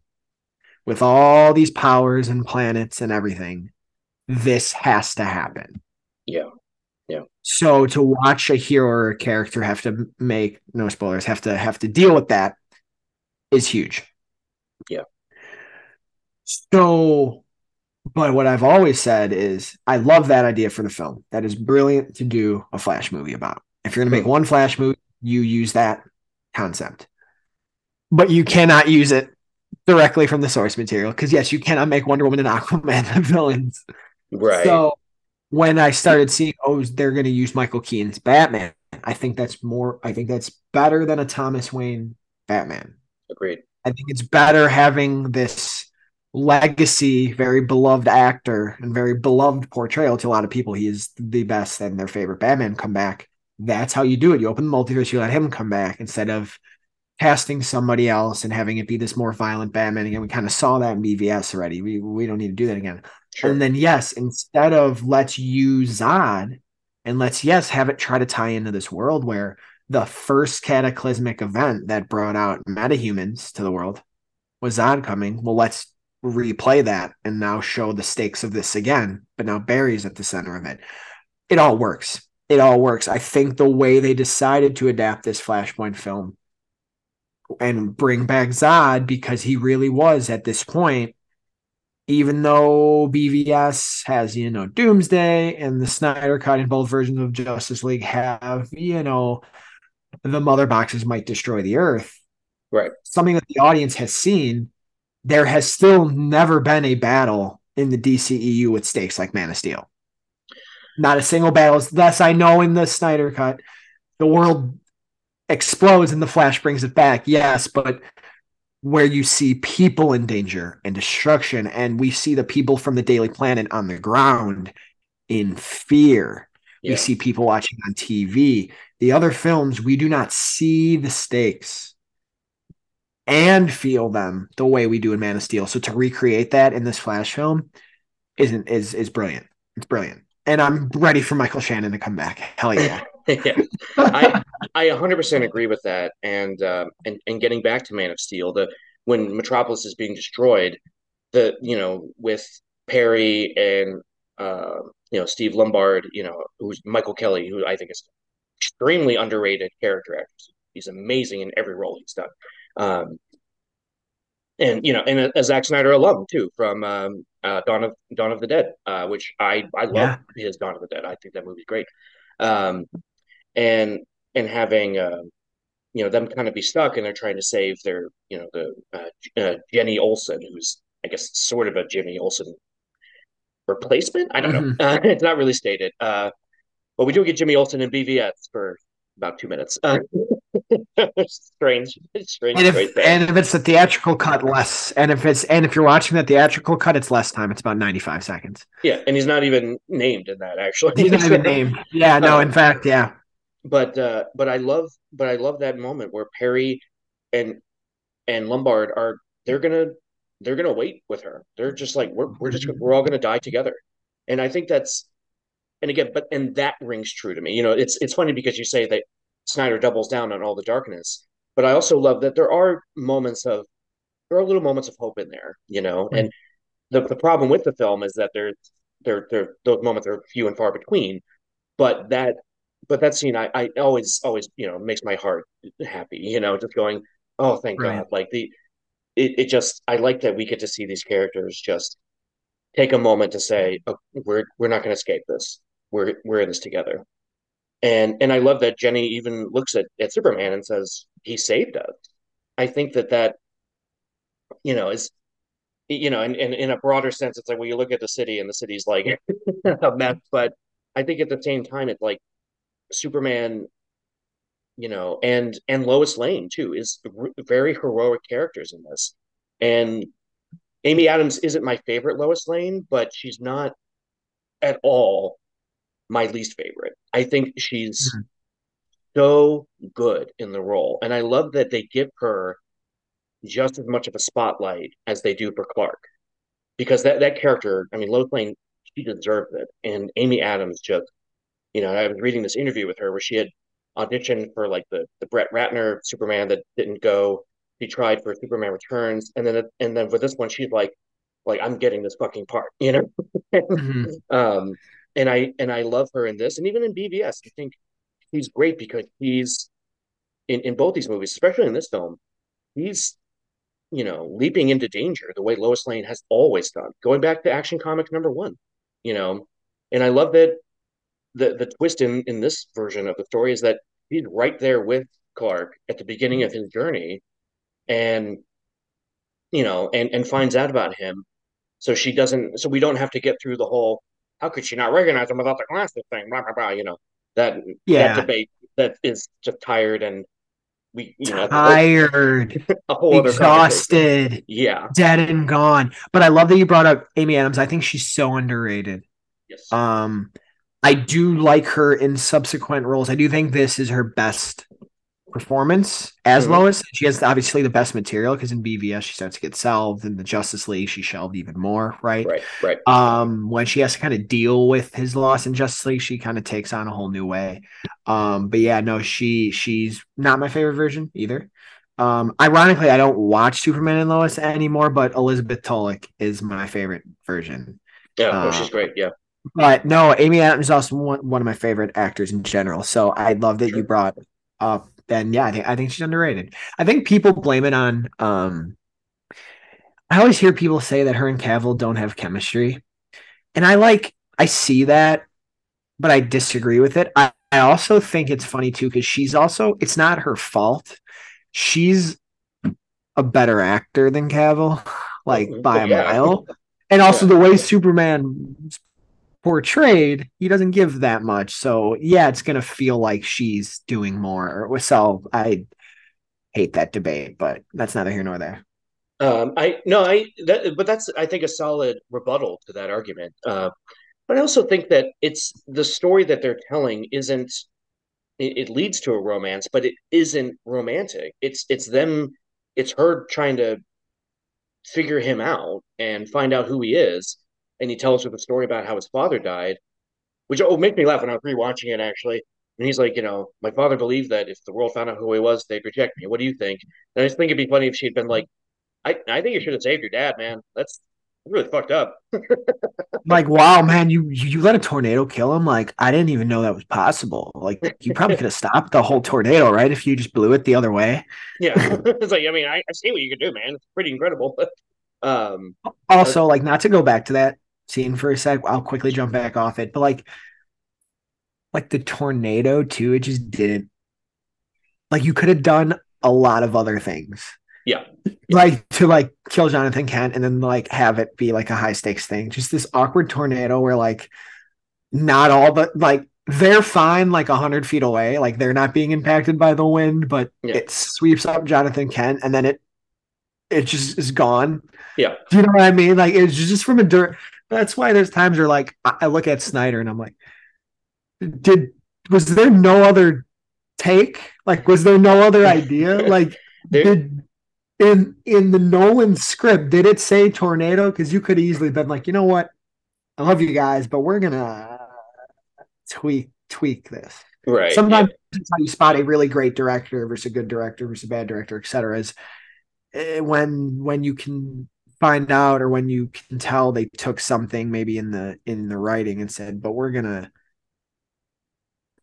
with all these powers and planets and everything, this has to happen. Yeah. So to watch a hero or a character have to make no spoilers, have to have to deal with that is huge. Yeah. So but what I've always said is I love that idea for the film. That is brilliant to do a Flash movie about. If you're going to make hmm. one Flash movie, you use that concept. But you cannot use it directly from the source material. Because yes, you cannot make Wonder Woman and Aquaman the villains. Right. So when I started seeing, oh, they're going to use Michael Keaton's Batman, I think that's more. I think that's better than a Thomas Wayne Batman. Agreed. I think it's better having this legacy, very beloved actor and very beloved portrayal to a lot of people. He is the best and their favorite Batman come back. That's how you do it. You open the multiverse, you let him come back instead of casting somebody else and having it be this more violent Batman again. We kind of saw that in BVS already. We we don't need to do that again. Sure. And then yes, instead of let's use Zod and let's yes have it try to tie into this world where the first cataclysmic event that brought out metahumans to the world was Zod coming. Well, let's replay that and now show the stakes of this again. But now Barry's at the center of it. It all works. It all works. I think the way they decided to adapt this Flashpoint film and bring back Zod because he really was at this point, even though BVS has, you know, Doomsday and the Snyder Cut and both versions of Justice League have, you know, the mother boxes might destroy the earth. Right. Something that the audience has seen there has still never been a battle in the DCEU with stakes like Man of Steel. Not a single battle. Thus, I know in the Snyder Cut, the world explodes and the Flash brings it back. Yes, but where you see people in danger and destruction, and we see the people from the Daily Planet on the ground in fear. Yeah. We see people watching on TV. The other films, we do not see the stakes and feel them the way we do in Man of Steel. So to recreate that in this Flash film isn't is is brilliant. It's brilliant. And I'm ready for Michael Shannon to come back. Hell yeah. yeah. I I 100% agree with that. And uh, and and getting back to Man of Steel, the when Metropolis is being destroyed, the you know with Perry and uh, you know Steve Lombard, you know who's Michael Kelly, who I think is extremely underrated character actor. He's amazing in every role he's done. Um, and you know, and a, a Zack Snyder alum too from um, uh, Dawn of Dawn of the Dead, uh, which I I love yeah. his Dawn of the Dead. I think that movie's great. Um, and and having uh, you know them kind of be stuck, and they're trying to save their you know the uh, uh, Jenny Olsen, who's I guess sort of a Jimmy Olsen replacement. I don't mm-hmm. know. Uh, it's not really stated. Uh, but we do get Jimmy Olsen in BVS for about two minutes. Uh, strange, strange. And if, and if it's the theatrical cut, less. And if it's and if you're watching the theatrical cut, it's less time. It's about 95 seconds. Yeah, and he's not even named in that. Actually, he's not even named. Yeah, no. in fact, yeah. But uh, but I love but I love that moment where Perry and and Lombard are they're gonna they're gonna wait with her. They're just like we're we're just we're all gonna die together. And I think that's and again, but and that rings true to me. You know, it's it's funny because you say that Snyder doubles down on all the darkness, but I also love that there are moments of there are little moments of hope in there. You know, mm-hmm. and the the problem with the film is that there's there there those moments are few and far between. But that but that scene I, I always always you know makes my heart happy. You know, just going oh thank right. God like the it, it just I like that we get to see these characters just take a moment to say oh, we're we're not going to escape this we're we're in this together. And and I love that Jenny even looks at, at Superman and says, He saved us. I think that that, you know, is you know, and, and in a broader sense, it's like well, you look at the city and the city's like a mess. But I think at the same time, it's like Superman, you know, and and Lois Lane too is very heroic characters in this. And Amy Adams isn't my favorite Lois Lane, but she's not at all my least favorite. I think she's mm-hmm. so good in the role. And I love that they give her just as much of a spotlight as they do for Clark. Because that, that character, I mean, Lois Lane, she deserves it. And Amy Adams just, you know, I was reading this interview with her where she had auditioned for like the, the Brett Ratner Superman that didn't go. She tried for Superman Returns. And then, and then for this one, she's like, like, I'm getting this fucking part, you know? mm-hmm. um, and I and I love her in this, and even in BVS, I think he's great because he's in in both these movies, especially in this film, he's you know leaping into danger the way Lois Lane has always done, going back to Action Comics number one, you know, and I love that the the twist in in this version of the story is that he's right there with Clark at the beginning of his journey, and you know, and and finds out about him. So she doesn't. So we don't have to get through the whole. How could she not recognize him without the glasses thing? Blah blah blah. You know that that Yeah, debate that is just tired and we you know that's a whole tired, a whole other exhausted, Yeah. dead and gone. But I love that you brought up Amy Adams. I think she's so underrated. Yes. Um, I do like her in subsequent roles. I do think this is her best performance as Mhm. Lois. She has obviously the best material because in BVS she starts to get shelved, in the Justice League she shelved even more, right? Right. Right. Um, when she has to kind of deal with his loss in Justice League, she kind of takes on a whole new way. Um, but yeah, no, she she's not my favorite version either. Um, ironically, I don't watch Superman and Lois anymore, but Elizabeth Tulloch is my favorite version. Yeah. No, Uh, she's great. Yeah. But no, Amy Adams is also one, one of my favorite actors in general. So I love that you brought up. And yeah, I think I think she's underrated. I think people blame it on. Um, I always hear people say that her and Cavill don't have chemistry, and I like I see that, but I disagree with it. I, I also think it's funny too because she's also it's not her fault. She's a better actor than Cavill, like Oh, by a yeah. mile. And also Yeah. the way Superman portrayed, he doesn't give that much. So yeah, it's gonna feel like she's doing more. So I hate that debate, but that's neither here nor there. Um, I no, I that, but that's I think a solid rebuttal to that argument. Uh, but I also think that it's the story that they're telling isn't. It, it leads to a romance, but it isn't romantic. It's it's them. It's her trying to figure him out and find out who he is. And he tells her the story about how his father died, which oh make me laugh when I was rewatching it actually. And he's like, you know, my father believed that if the world found out who he was, they'd reject me. What do you think? And I just think it'd be funny if she'd been like, I, I think you should have saved your dad, man. That's really fucked up. Like, wow, man, you you let a tornado kill him? Like, I didn't even know that was possible. Like, you probably could have stopped the whole tornado, right? If you just blew it the other way. Yeah, it's like I mean, I, I see what you can do, man. It's pretty incredible. um, Also, like, not to go back to that scene for a sec, I'll quickly jump back off it. But like, like the tornado too, it just didn't. Like, you could have done a lot of other things. yeah, like to like kill Jonathan Kent and then like have it be like a high stakes thing. Just this awkward tornado where like not all but like they're fine like a hundred feet away, like they're not being impacted by the wind, but yeah, it sweeps up Jonathan Kent and then it it just is gone. yeah, Do you know what I mean? Like it's just from a dirt. That's why there's times where like I, look at Snyder and I'm like, did was there no other take? Like was there no other idea? Like did in in the Nolan script, did it say tornado? Because you could easily been like, you know what? I love you guys, but we're gonna tweak tweak this. right, Sometimes it's how you spot a really great director versus a good director versus a bad director, et cetera. Is eh, when when you can find out or when you can tell they took something maybe in the in the writing and said, but we're gonna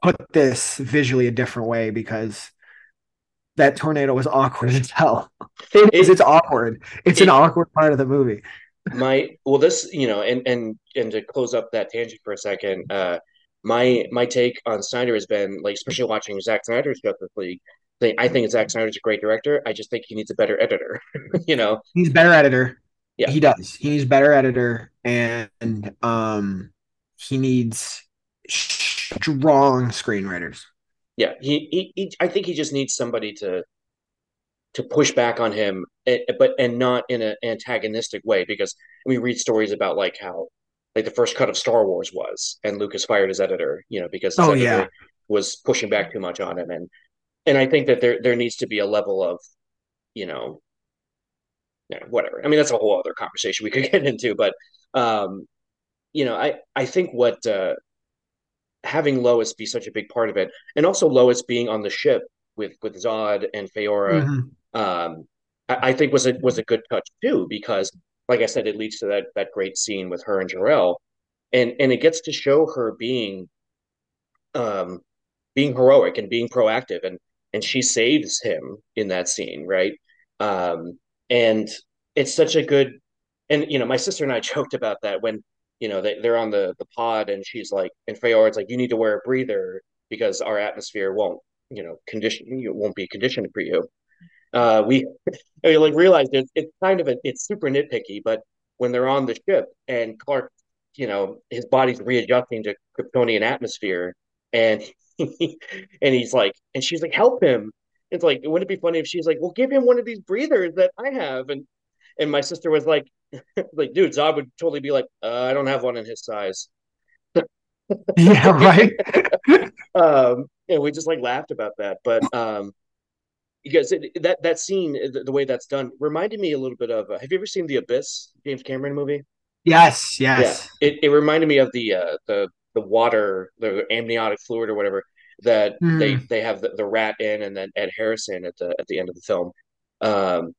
put this visually a different way because that tornado was awkward as hell. It is. it, It's awkward. It's an awkward part of the movie. my well, this you know, and and and to close up that tangent for a second, uh, my my take on Snyder has been like, especially watching Zack Snyder's Justice League. I think Zack Snyder's a great director. I just think he needs a better editor. you know, He's better editor. Yeah, He does. He needs better editor, and um, he needs strong screenwriters. yeah. He, he he I think he just needs somebody to to push back on him, but and not in an antagonistic way. Because we read stories about like how like the first cut of Star Wars was, and Lucas fired his editor, you know, because his Oh editor yeah, was pushing back too much on him, and and I think that there there needs to be a level of you know yeah, whatever. I mean, that's a whole other conversation we could get into, but um, you know, I I think what uh, having Lois be such a big part of it, and also Lois being on the ship with with Zod and Faora, Mhm. um, I, I think was a was a good touch too because, like I said, it leads to that that great scene with her and Jor-El, and and it gets to show her being um being heroic and being proactive, and and she saves him in that scene, right? Um, and it's such a good, and you know, my sister and I joked about that when you know they, they're on the the pod and she's like and Faora's like you need to wear a breather because our atmosphere won't you know condition you won't be conditioned for you uh, we like realized it's it's kind of a it's super nitpicky, but when they're on the ship and Clark, you know, his body's readjusting to Kryptonian atmosphere, and he, and he's like, and she's like, help him. It's like, wouldn't it be funny if she's like, well, give him one of these breathers that I have, and and my sister was like, like, dude, Zod would totally be like, uh, I don't have one in his size. Yeah, right. um, and we just like laughed about that, but um, because it, that that scene, the, the, way that's done, reminded me a little bit of. Uh, have you ever seen The Abyss, James Cameron movie? Yes, Yeah, yes. it, it reminded me of the uh, the the water, the amniotic fluid or whatever that they Mm, they have the, the rat in, and then Ed Harrison at the at the end of the film. Um,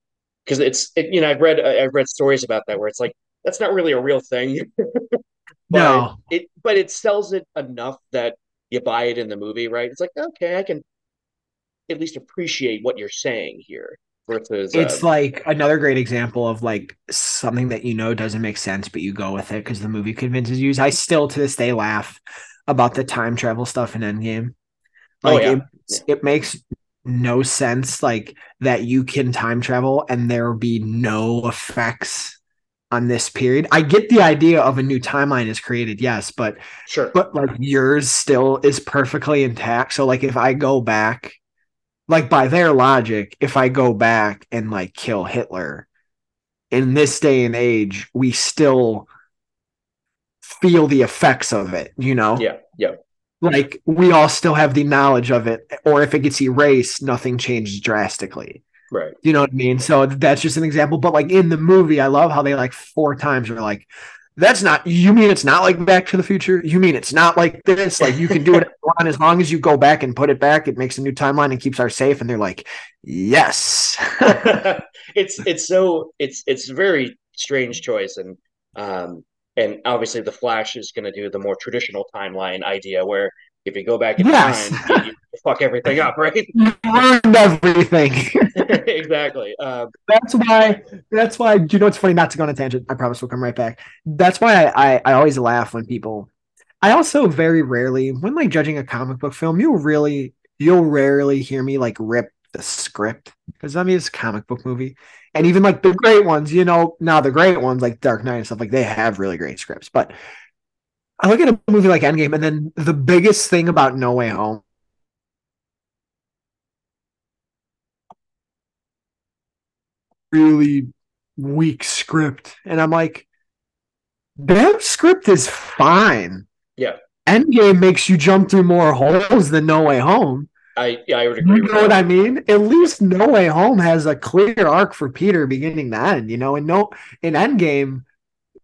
because it's it, you know I've read I've read stories about that where it's like that's not really a real thing, but no, it but it sells it enough that you buy it in the movie, right? It's like okay, I can at least appreciate what you're saying here versus uh it's like another great example of like something that you know doesn't make sense, but you go with it because the movie convinces you. I still to this day laugh about the time travel stuff in Endgame. Oh Like yeah it, it makes no sense like that you can time travel and there be no effects on this period. I get the idea of a new timeline is created, yes, but sure but like yours still is perfectly intact. So like if I go back, like by their logic, if I go back and like kill Hitler in this day and age, we still feel the effects of it, you know? yeah yeah Like we all still have the knowledge of it, or if it gets erased, nothing changes drastically. right You know what I mean? So that's just an example. But like in the movie, I love how they like four times are like, that's not you mean it's not like Back to the Future? You mean it's not like this? Like you can do it as long as you go back and put it back, it makes a new timeline and keeps our safe. And they're like, Yes. it's it's so it's it's very strange choice and um and obviously the Flash is going to do the more traditional timeline idea where if you go back in yes. time you, you fuck everything up right you ruined everything. exactly um that's why that's why Do you know it's funny not to go on a tangent. I promise we'll come right back. That's why I, I, I always laugh when people I also very rarely, when like judging a comic book film, you'll really, you'll rarely hear me like rip the script because I mean it's a comic book movie, and even like the great ones, you know, now the great ones like Dark Knight and stuff like they have really great scripts. But I look at a movie like Endgame, and then the biggest thing about No Way Home, really weak script, and I'm like, that script is fine. yeah Endgame makes you jump through more holes than No Way Home. I yeah I would You agree with know what I mean? At least No Way Home has a clear arc for Peter beginning to end, you know, and no in Endgame,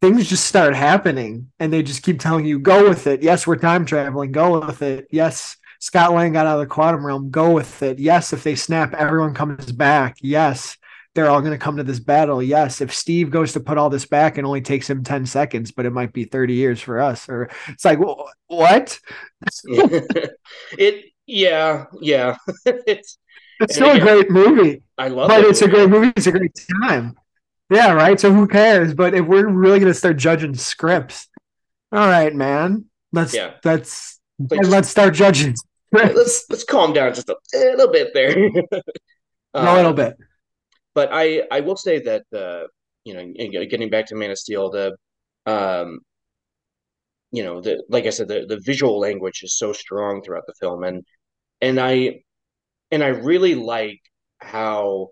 things just start happening and they just keep telling you, go with it. Yes, we're time traveling, go with it. Yes, Scott Lang got out of the quantum realm, go with it. Yes, if they snap, everyone comes back. Yes, they're all going to come to this battle. Yes, if Steve goes to put all this back, it only takes him 10 seconds, but it might be 30 years for us. Or it's like, what? it yeah yeah it's It's still a great movie. I love But that it's a great movie. It's a great time. Yeah, right. So who cares? But if we're really gonna start judging scripts, all right, man. Let's yeah let's like let's start judging let's let's calm down just a little bit there a little um bit. but I I will say that uh, you know getting back to Man of Steel, the um, you know the like I said, the the visual language is so strong throughout the film, and and I and I really like how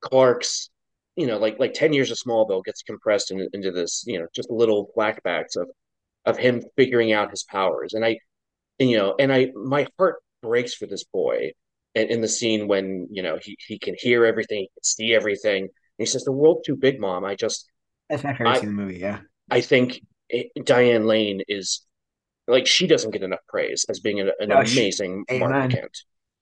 Clark's you know like like ten years of Smallville gets compressed in, into this you know just little flashbacks of of him figuring out his powers, and I and, you know and I my heart breaks for this boy in, in the scene when you know he he can hear everything, he can see everything. And he says, "The world's too big, mom. I just I've I seen the movie. Yeah. I think it, Diane Lane is like she doesn't get enough praise as being an, an Oh, she, amazing Martha. Kent,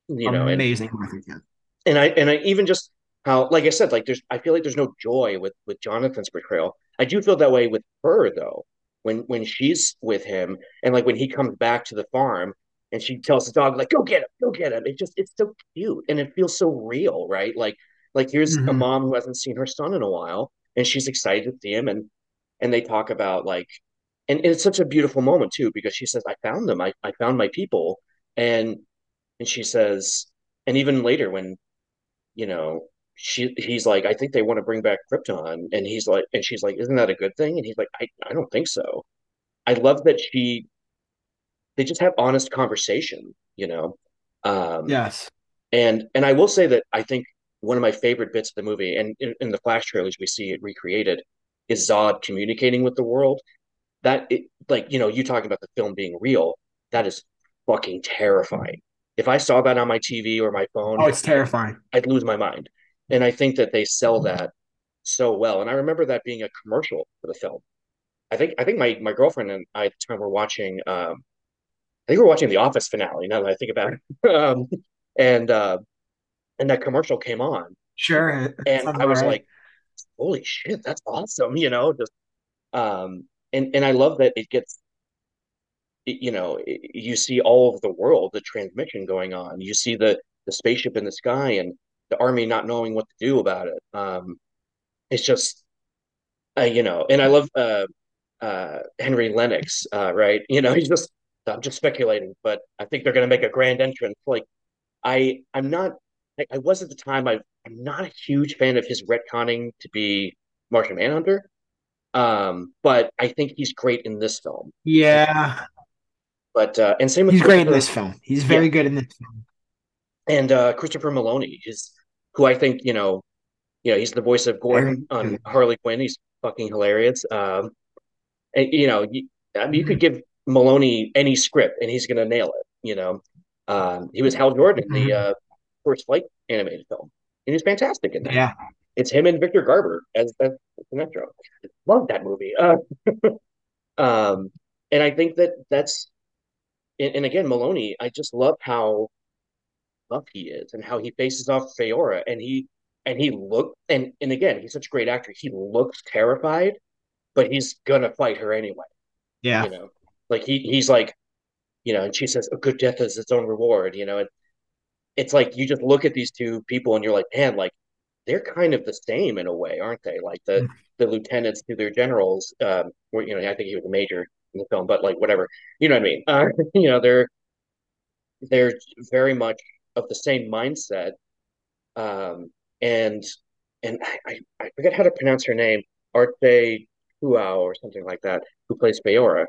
you know, and Amazing movie. Yeah. and I and I even just how like I said, like there's I feel like there's no joy with with Jonathan's portrayal. I do feel that way with her though, when when she's with him and like when he comes back to the farm and she tells the dog like go get him, go get him. It just it's so cute and it feels so real, right? Like like here's a hmm mom who hasn't seen her son in a while and she's excited to see him and and they talk about like and, and it's such a beautiful moment too because she says I found them I, I found my people and and she says and even later when you know, she he's like, I think they want to bring back Krypton, and he's like, and she's like, isn't that a good thing? And he's like, I I don't think so. I love that she they just have honest conversation, you know. Um, Yes. and and I will say that I think one of my favorite bits of the movie, and in, in the Flash trailers we see it recreated, is Zod communicating with the world. That it, like you know, you talking about the film being real, that is fucking terrifying. If I saw that on my TV or my phone, Oh, it's terrifying. I'd lose my mind. And I think that they sell that so well. And I remember that being a commercial for the film. I think I think my my girlfriend and I at the time were watching um I think we are watching the Office finale now that I think about it. um and uh and that commercial came on Sure. And I was right. like, holy shit, that's awesome, you know, just um and and I love that it gets you know, you see all of the world, the transmission going on. You see the the spaceship in the sky and the army not knowing what to do about it. Um, it's just, uh, you know, and I love uh, uh, Henry Lennix, uh, right? You know, he's just, I'm just speculating, but I think they're going to make a grand entrance. Like, I, I'm not, I, I was at the time, I, I'm not a huge fan of his retconning to be Martian Manhunter. Um, but I think he's great in this film. Yeah. But uh, and same with He's great in this film. He's yeah, very good in this film. and uh, Christopher Meloni is who I think you know, you know, he's the voice of Gordon on. Harley Quinn. He's fucking hilarious. Um, and, you know, you, I mean, you could give Maloney any script and he's gonna nail it. You know, um, he was Hal Jordan in the Mhm. uh, First Flight animated film, and he's fantastic in that. Yeah. It's him and Victor Garber as as Sinestro. Love that movie. Uh, um, and I think that that's and, and again Meloni. I just love how tough he is and how he faces off Faora and he and he looked and and again he's such a great actor. He looks terrified, but he's gonna fight her anyway. Yeah. You know, like he he's like you know, and she says a good death is its own reward. You know, and it's like you just look at these two people and you're like, man, like they're kind of the same in a way, aren't they? Like the the lieutenants to their generals. Um, where you know, I think he was a major in the film, but like whatever, you know what I mean? Uh, you know, they're they're very much of the same mindset um, and and I, I forget how to pronounce her name, Arte Huao or something like that, who plays Faora.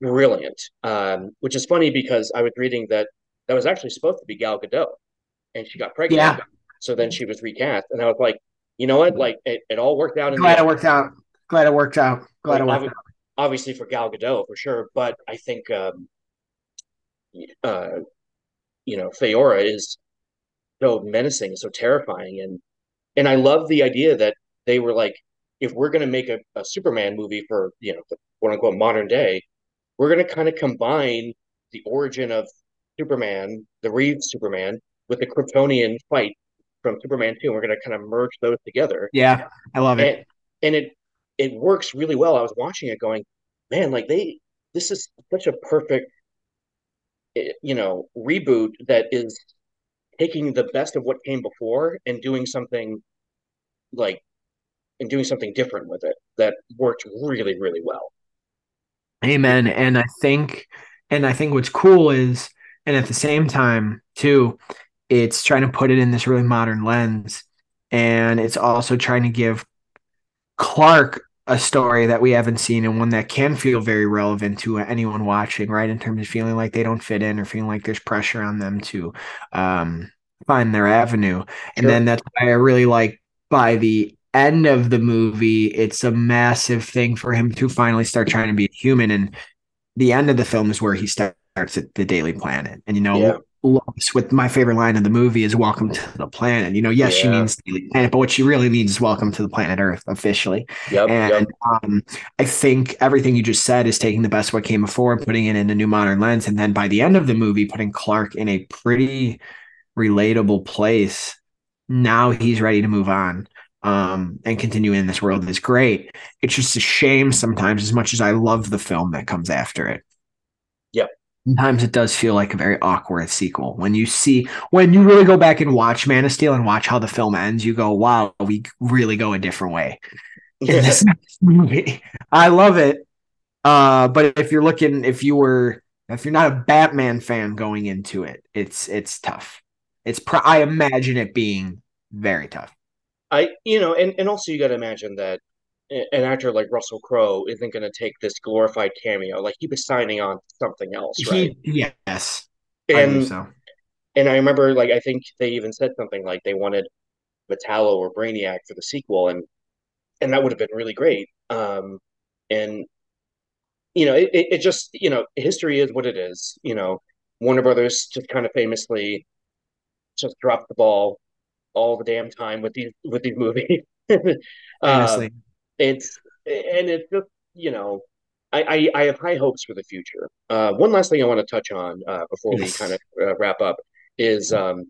Brilliant. Um, which is funny because I was reading that that was actually supposed to be Gal Gadot, and she got pregnant, Yeah. So then she was recast, and I was like, you know what, like it, it all worked out in the Glad it worked out. Glad it worked out. Glad Like it worked out. obviously for Gal Gadot for sure, but I think um, uh, you know Faora is so menacing, so terrifying, and and I love the idea that they were like, if we're going to make a, a Superman movie for you know the quote unquote modern day, we're going to kind of combine the origin of Superman, the Reeves Superman, with the Kryptonian fight from Superman 2. And we're going to kind of merge those together. Yeah. I love it. And and it it works really well. I was watching it going, man, like they this is such a perfect eh, you know reboot that is taking the best of what came before and doing something like and doing something different with it that worked really, really well. Amen. And I think, and I think what's cool is, and at the same time, too, it's trying to put it in this really modern lens. And it's also trying to give Clark a story that we haven't seen and one that can feel very relevant to anyone watching, right? In terms of feeling like they don't fit in or feeling like there's pressure on them to um, find their avenue. And then that's why I really like by the end of the movie, it's a massive thing for him to finally start trying to be human. And the end of the film is where he starts at the Daily Planet. And you Yeah. Lois with my favorite line of the movie is "Welcome to the planet." You know, yes, she means Daily Planet, but what she really means is "Welcome to the planet Earth" officially. Yep. Yep. And um, I think everything you just said is taking the best what came before and putting it in a new modern lens. And then by the end of the movie, putting Clark in a pretty relatable place. Now he's ready to move on um, and continue in this world is great. It's just a shame sometimes, as much as I love the film that comes after it. Sometimes it does feel like a very awkward sequel. When you see, when you really go back and watch Man of Steel and watch how the film ends, you go, wow, we really go a different way in this movie. I love it. Uh, but if you're looking, if you were, if you're not a Batman fan going into it, it's it's tough. It's pro- I imagine it being very tough. I you know, and and also you got to imagine that an actor like Russell Crowe isn't going to take this glorified cameo. Like he was signing on something else, right? He yes, I And so. and I remember like I think they even said something like they wanted Metallo or Brainiac for the sequel, and and that would have been really great. Um, and you know, it, it just you know, history is what it is. You know, Warner Brothers just kind of famously just dropped the ball all the damn time with these with these movies. Famously, it's and it's just you know I, I, I have high hopes for the future. Uh, one last thing I want to touch on uh, before we kind of uh, wrap up is um,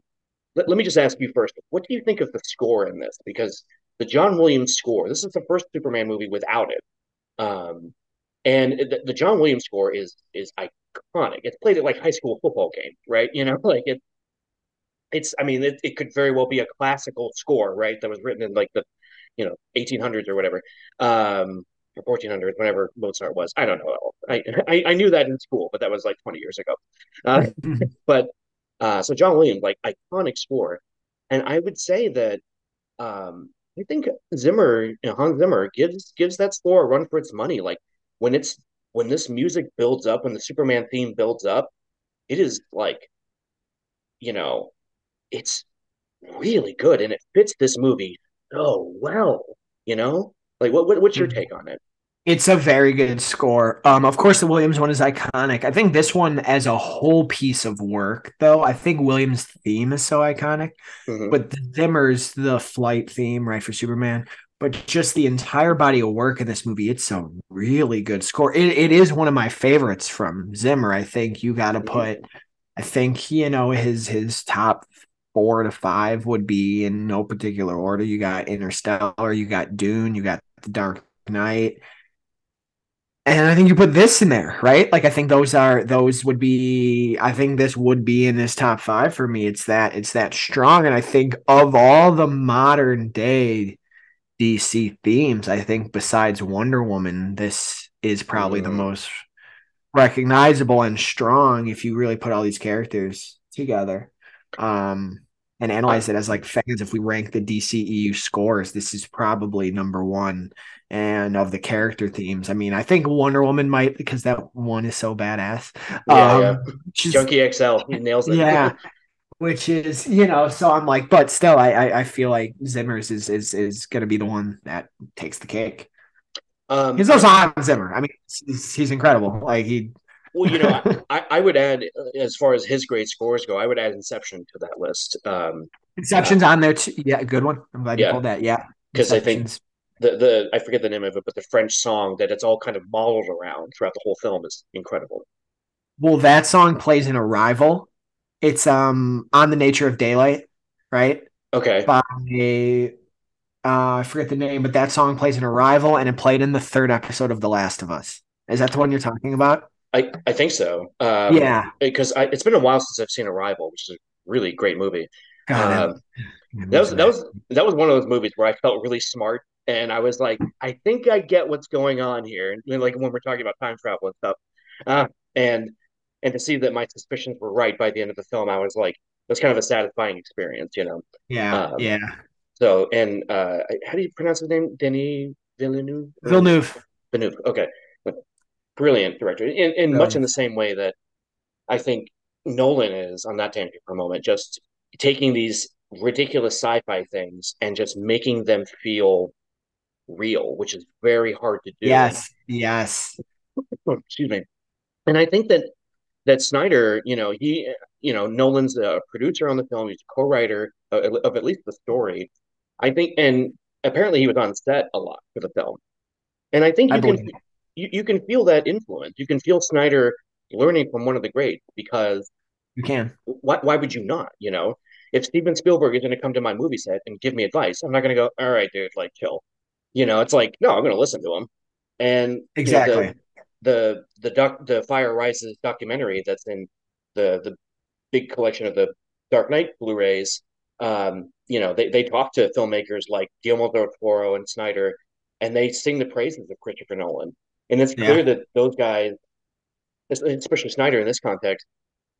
let, let me just ask you first. What do you think of the score in this? Because the John Williams score. This is the first Superman movie without it. Um, and the, the John Williams score is is iconic. It's played at like high school football games, right? You know, like it it's I mean it, it could very well be a classical score, right? That was written in like the you know 1800s or whatever. Um or 1400s, whenever Mozart was. I don't know. I, I, I knew that in school, but that was like 20 years ago. Uh, but uh, so John Williams, like iconic score, and I would say that um, I think Zimmer, you know, Hans Zimmer gives gives that score a run for its money. Like when it's when this music builds up, when the Superman theme builds up, it is like you know it's really good and it fits this movie so well. You know, like what, what what's your take on it? It's a very good score. Um, of course, the Williams one is iconic. I think this one, as a whole piece of work, though, I think Williams' theme is so iconic. hmm But the Zimmer's the flight theme, right, for Superman. But just the entire body of work in this movie, it's a really good score. It, it is one of my favorites from Zimmer. I think you got to hmm put. I think you know his his top four to five would be in no particular order. You got Interstellar, you got Dune, you got The Dark Knight and I think you put this in there, right? Like I think those are those would be I think this would be in this top 5 for me. It's that it's that strong and I think of all the modern day DC themes, I think besides Wonder Woman, this is probably the hmm most recognizable and strong if you really put all these characters together. Um and analyze it as like fans if we rank the DCEU scores, this is probably number 1 and of the character themes. I mean, I think Wonder Woman might because that one is so badass. yeah, yeah. Um, which is Junkie XL, he nails it. yeah, which is you know, so I'm like, but still, I I, I feel like Zimmer's is is is gonna be the one that takes the cake. um, He's I Hans Zimmer. I mean, he's, he's incredible. Like he, well, you know, I, I would add uh, as far as his great scores go, I would add Inception to that list. Um, uh, Inception's on there too. Yeah, good one. I'm glad you yeah, pulled that. Yeah, because I think the the I forget the name of it, but the French song that it's all kind of modeled around throughout the whole film is incredible. Well, that song plays in Arrival. It's um on the nature of daylight, right? Okay, By uh, I forget the name, but that song plays in Arrival, and it played in the third episode of The Last of Us. Is that the one you're talking about? I I think so. Um, Yeah. because I, it's been a while since I've seen Arrival, which is a really great movie. God, that, Um, that that was that bad. was that was one of those movies where I felt really smart, and I was like, I think I get what's going on here, and like when we're talking about time travel and stuff, uh, and and to see that my suspicions were right by the end of the film, I was like, that's kind of a satisfying experience, you know. Yeah, Um, yeah. so and uh, how do you pronounce his name? Denis Villeneuve Villeneuve. Villeneuve? Okay, brilliant director, in in much in the same way that I think Nolan is on that tangent for a moment, just taking these ridiculous sci-fi things and just making them feel real, which is very hard to do. Yes, yes. excuse me. And I think that that Snyder, you know, he, you know, Nolan's a producer on the film. He's a co-writer of, of at least the story. I think, and apparently he was on set a lot for the film. And I think I you can believe it. You, you can feel that influence. You can feel Snyder learning from one of the greats because You can. why why would you not? You know, if Steven Spielberg is going to come to my movie set and give me advice, I'm not going to go, all right, dude, like chill. You know, it's like, no, I'm going to listen to him. And you know, the Exactly. the the doc the Fire Rises documentary that's in the the big collection of the Dark Knight Blu-rays. Um, you know, they they talk to filmmakers like Guillermo del Toro and Snyder, and they sing the praises of Christopher Nolan. And it's clear Yeah. that those guys, especially Snyder in this context,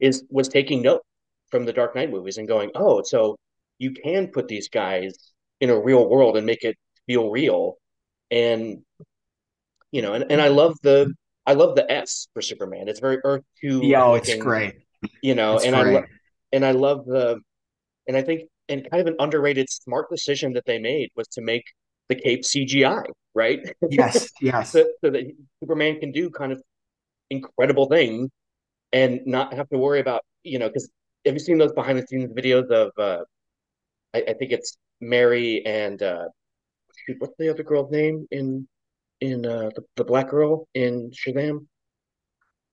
is was taking notes from the Dark Knight movies and going, oh, so you can put these guys in a real world and make it feel real. And you know, and, and I love the I love the S for Superman. It's very Earth two. Yo, oh, it's great. You know, it's and great. I lo- and I love the and I think and kind of an underrated smart decision that they made was to make the cape CGI, right? Yes, yes. so, so, that Superman can do kind of incredible things and not have to worry about, you know, because have you seen those behind the scenes videos of uh I, I think it's Mary and uh what's the other girl's name in in uh the, the black girl in Shazam?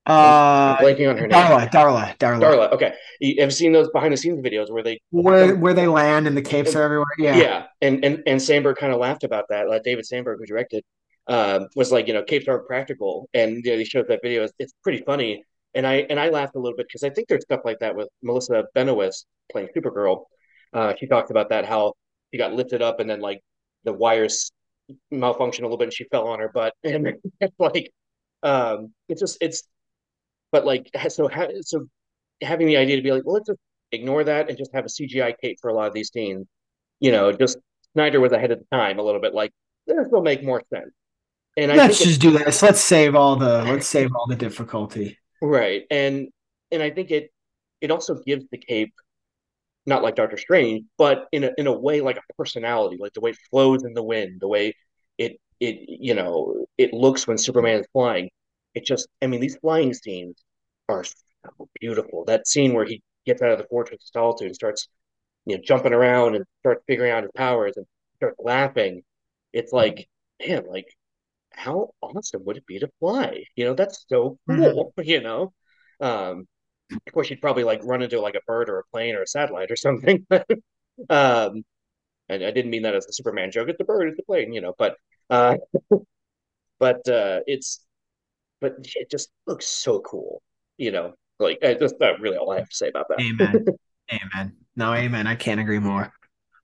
Uh, I'm blanking on her name. Darla, Darla, Darla. Darla. Okay, you have seen those behind the scenes videos where they where where they land and the capes are everywhere. Yeah, yeah. And and and Sandberg kind of laughed about that. Like David Sandberg, who directed, uh, was like, you know, capes aren't practical, and you know, he showed that video. It's, it's pretty funny, and I and I laughed a little bit because I think there's stuff like that with Melissa Benoist playing Supergirl. Uh, she talked about that how she got lifted up and then like the wires malfunctioned a little bit and she fell on her butt, and it's like um, it's just it's but like, so so having the idea to be like, well, let's just ignore that and just have a CGI cape for a lot of these scenes. You know, just Snyder was ahead of the time a little bit. Like this will make more sense. And let's just do this. Let's save all the let's save all the difficulty. Right, and and I think it it also gives the cape not like Doctor Strange, but in a in a way like a personality, like the way it flows in the wind, the way it it you know it looks when Superman is flying it just I mean these flying scenes are so beautiful. That scene where he gets out of the fortress of solitude and starts you know jumping around and starts figuring out his powers and starts laughing. It's like man, like how awesome would it be to fly? You know, that's so mm-hmm. cool. Mm-hmm. You know, um, of course you'd probably like run into like a bird or a plane or a satellite or something. um, and I didn't mean that as a Superman joke. It's the bird, it's the plane, you know. But uh, but uh, it's but it just looks so cool. You know, like that's not really all I have to say about that. Amen. amen. No, amen. I can't agree more.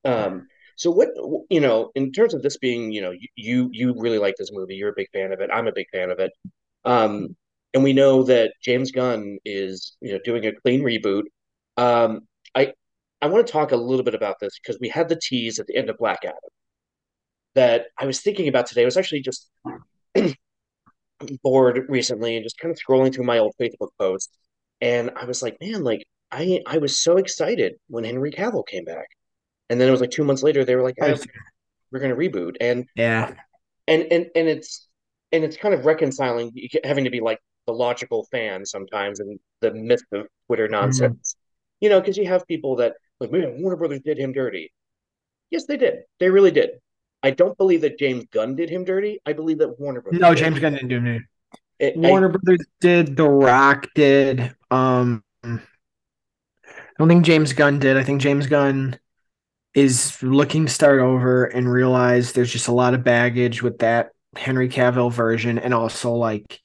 Um. So what you know, in terms of this being, you know, you you really like this movie. You're a big fan of it. I'm a big fan of it. Um, and we know that James Gunn is you know doing a clean reboot. Um, I I want to talk a little bit about this because we had the tease at the end of Black Adam that I was thinking about today. Was actually just bored recently and just kind of scrolling through my old Facebook posts, and I was like, man, like I I was so excited when Henry Cavill came back, and then it was like two months later they were like, oh, we're going to reboot, and yeah, and and and it's and it's kind of reconciling having to be like the logical fan sometimes and the myth of Twitter mm-hmm. nonsense, mm-hmm. you know, because you have people that like, man, Warner Brothers did him dirty. Yes, they did. They really did. I don't believe that James Gunn did him dirty. I believe that Warner Brothers. No, James Gunn didn't do him dirty. Warner I, Brothers did. The Rock did. Um, I don't think James Gunn did. I think James Gunn is looking to start over and realize there's just a lot of baggage with that Henry Cavill version, and also like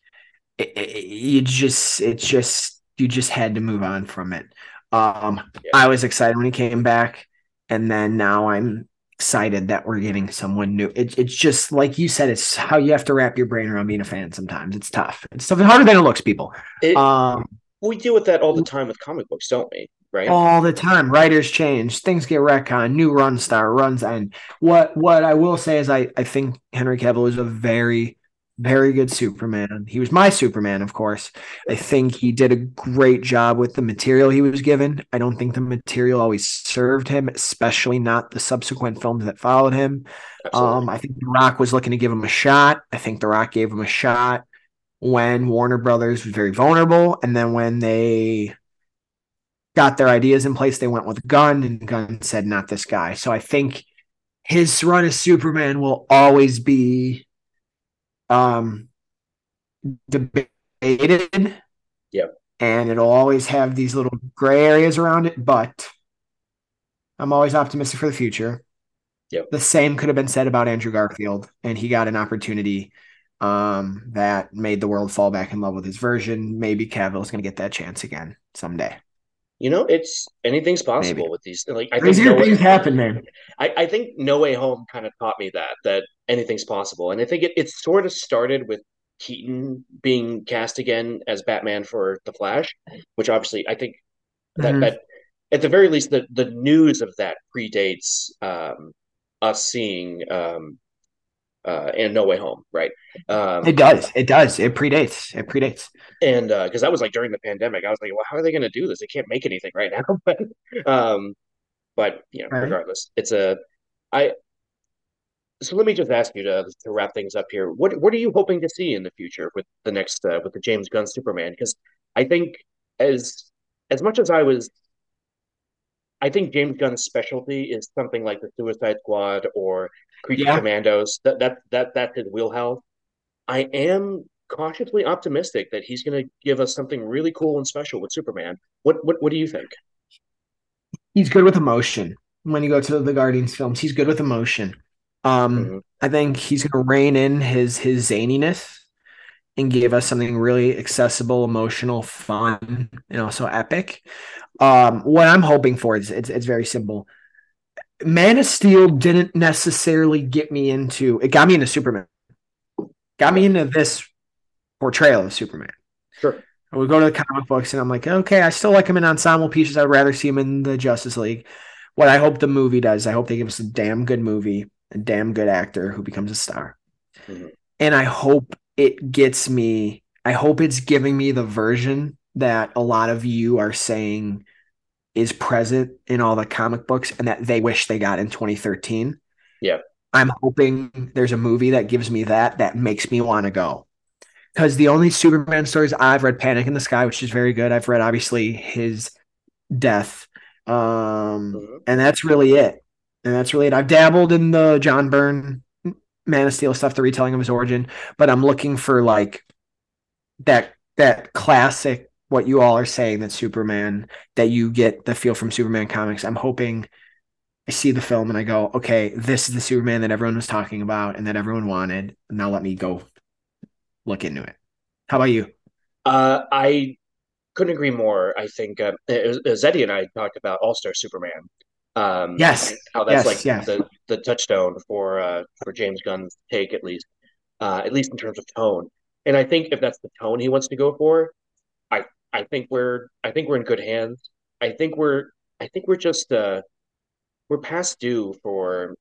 it, it, you just it's just you just had to move on from it. Um, yeah. I was excited when he came back, and then now I'm excited that we're getting someone new. It, it's just like you said, it's how you have to wrap your brain around being a fan sometimes. It's tough. It's something harder than it looks, people. It, um, we deal with that all the time with comic books, don't we? Right? All the time. Writers change, things get retcon, new run star runs end. What what I will say is I, I think Henry Cavill is a very very good Superman. He was my Superman, of course. I think he did a great job with the material he was given. I don't think the material always served him, especially not the subsequent films that followed him. Um, I think The Rock was looking to give him a shot. I think The Rock gave him a shot when Warner Brothers was very vulnerable. And then when they got their ideas in place, they went with Gunn, and Gunn said, not this guy. So I think his run as Superman will always be um, debated. Yep. And it'll always have these little gray areas around it, but I'm always optimistic for the future. Yep. The same could have been said about Andrew Garfield, and he got an opportunity um, that made the world fall back in love with his version. Maybe Cavill is going to get that chance again someday. You know, it's anything's possible Maybe. with these. Like I think no things way, happen, man. I, I think No Way Home kind of taught me that that anything's possible. And I think it, it sort of started with Keaton being cast again as Batman for The Flash, which obviously I think that mm-hmm. that at the very least, the the news of that predates um, us seeing um, uh, and No Way Home, right? Um, it does. It does. It predates. It predates. And because uh, that was like during the pandemic, I was like, well, how are they going to do this? They can't make anything right now. but, um, but you know, right. regardless, it's a I. So let me just ask you to to wrap things up here. What what are you hoping to see in the future with the next uh, with the James Gunn Superman? Because I think as as much as I was I think James Gunn's specialty is something like the Suicide Squad or Creature yeah. Commandos. That that that that's his wheelhouse. I am cautiously optimistic that he's going to give us something really cool and special with Superman. What what what do you think? He's good with emotion. When you go to the Guardians films, he's good with emotion. Um, mm-hmm. I think he's going to rein in his his zaniness and gave us something really accessible, emotional, fun, and also epic. Um, what I'm hoping for is it's, it's very simple. Man of Steel didn't necessarily get me into it, got me into Superman, got me into this portrayal of Superman. Sure. I would go to the comic books and I'm like, okay, I still like him in ensemble pieces. I'd rather see him in the Justice League. What I hope the movie does, I hope they give us a damn good movie, a damn good actor who becomes a star. Mm-hmm. And I hope it gets me, I hope it's giving me the version that a lot of you are saying is present in all the comic books and that they wish they got in 2013. Yeah. I'm hoping there's a movie that gives me that that makes me want to go. Because the only Superman stories I've read, Panic in the Sky, which is very good. I've read obviously his death. Um, mm-hmm. and that's really it. And that's really it. I've dabbled in the John Byrne Man of Steel stuff, the retelling of his origin, but I'm looking for like that that classic what you all are saying that Superman that you get the feel from Superman comics. I'm hoping I see the film and I go, okay, this is the Superman that everyone was talking about and that everyone wanted. Now let me go look into it. How about you? Uh, I couldn't agree more. I think uh, Zeddy and I talked about All Star Superman. Um, yes, how that's yes, like yes. the the touchstone for uh, for James Gunn's take, at least, uh, at least in terms of tone. And I think if that's the tone he wants to go for, I I think we're I think we're in good hands. I think we're I think we're just uh we're past due for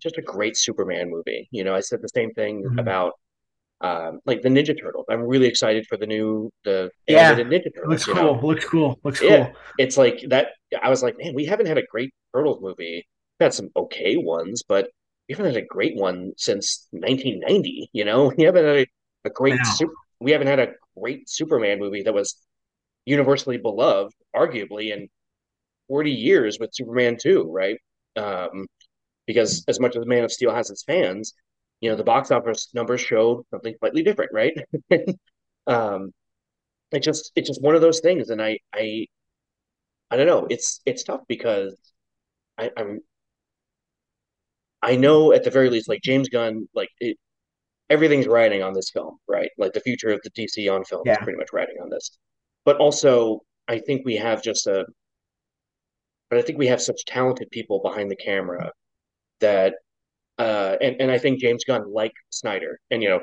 just a great Superman movie. You know, I said the same thing mm-hmm. about um, like the Ninja Turtles. I'm really excited for the new the yeah, animated Ninja Turtles. Looks cool. Know? Looks cool. Looks yeah, cool. It's like that. I was like, man, we haven't had a great Turtles movie. Had some okay ones, but we haven't had a great one since 1990. You know, we haven't had a, a great. Super, we haven't had a great Superman movie that was universally beloved, arguably, in 40 years with Superman 2, right? Um, because as much as Man of Steel has its fans, you know, the box office numbers show something slightly different, right? um, it's just it's just one of those things, and I I I don't know. It's it's tough because I, I'm I know at the very least, like James Gunn, like it, everything's riding on this film, right? Like the future of the DC on film yeah. is pretty much riding on this but also I think we have just a but I think we have such talented people behind the camera that uh and, and I think James Gunn like Snyder and you know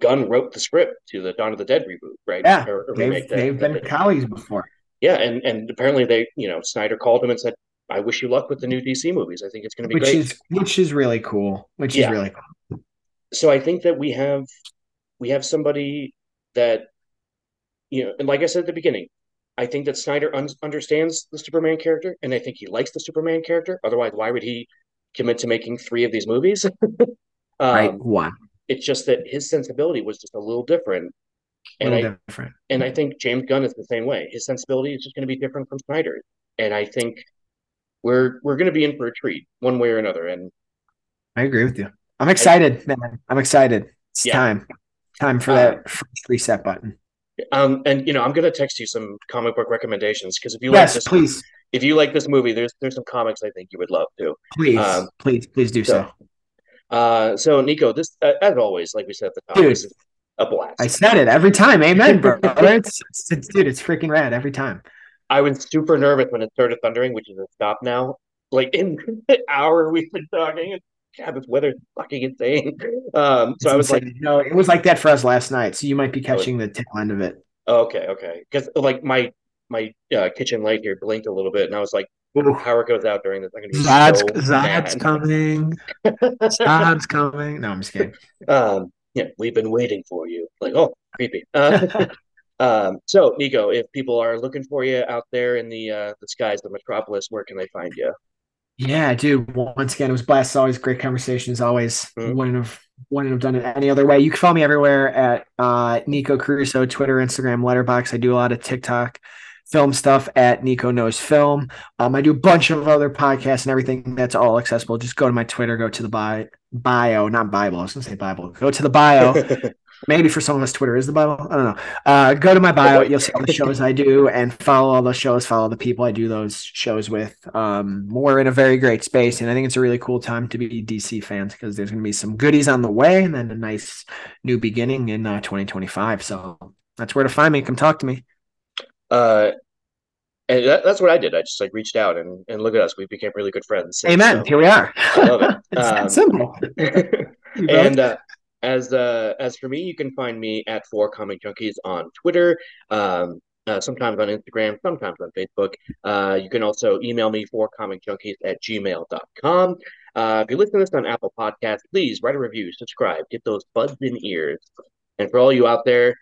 Gunn wrote the script to the Dawn of the Dead reboot, right? Yeah, or, or they've, that, they've been colleagues before. Yeah, and and apparently they, you know, Snyder called him and said, "I wish you luck with the new DC movies. I think it's going to be which great." is which is really cool. Which yeah. is really cool. So I think that we have we have somebody that you know, and like I said at the beginning, I think that Snyder un- understands the Superman character, and I think he likes the Superman character. Otherwise, why would he commit to making three of these movies? um, right. One. It's just that his sensibility was just a little different, and little I different. and I think James Gunn is the same way. His sensibility is just going to be different from Snyder's, and I think we're we're going to be in for a treat one way or another. And I agree with you. I'm excited, I, man. I'm excited. It's yeah. time. Time for that first reset button. Um, and you know, I'm gonna text you some comic book recommendations because if you yes, like this, please. If you like this movie, there's there's some comics I think you would love too. Please, um, please, please do so. So, uh, so Nikko, this uh, as always, like we said at the top, dude, this is a blast. I said it every time. Amen, bro. it's, it's, it's, dude, it's freaking rad every time. I was super nervous when it started thundering, which is a stop now. Like in the hour we've been talking, God, this weather's fucking insane. Um, so it's I was insane. like, no, it was like that for us last night. So you might be catching the tail end of it. Okay, okay. Because like my my uh, kitchen light here blinked a little bit, and I was like, Ooh. power goes out during this. I'm gonna be Zod's so Zod's coming. Zod's coming. No, I'm just kidding. Um, yeah, we've been waiting for you. Like, oh, creepy. Uh, um, so Nikko, if people are looking for you out there in the uh, the skies of Metropolis, where can they find you? Yeah, dude. Once again, it was a blast. Always great conversations. Always Mm. wouldn't have wouldn't have done it any other way. You can follow me everywhere at uh, Nikko Caruso, Twitter, Instagram, Letterboxd. I do a lot of TikTok film stuff at Nikko Knows Film. Um, I do a bunch of other podcasts and everything that's all accessible. Just go to my Twitter, go to the bio, bio, not Bible. I was gonna say Bible. Go to the bio. Maybe for some of us, Twitter is the Bible. I don't know. Uh, go to my bio. You'll see all the shows I do and follow all those shows, follow the people I do those shows with. Um, we're in a very great space. And I think it's a really cool time to be DC fans because there's going to be some goodies on the way and then a nice new beginning in uh, 2025. So that's where to find me. Come talk to me. uh, and that, that's what I did. I just like reached out and and look at us. We became really good friends. Amen. so- Here we are. I love it. it's Um, that simple. And uh, as uh, as for me, you can find me at Four Comic Junkies on Twitter, um, uh, sometimes on Instagram, sometimes on Facebook. Uh, you can also email me for comicjunkies at gmail.com. Uh, if you listen to this on Apple Podcasts, please write a review, subscribe, get those buds in ears. And for all you out there,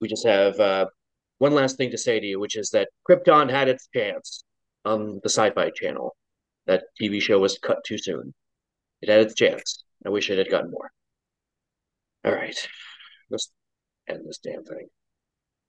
we just have uh, one last thing to say to you, which is that Krypton had its chance on the Sci-Fi Channel. That TV show was cut too soon. It had its chance. I wish it had gotten more. All right, let's end this damn thing.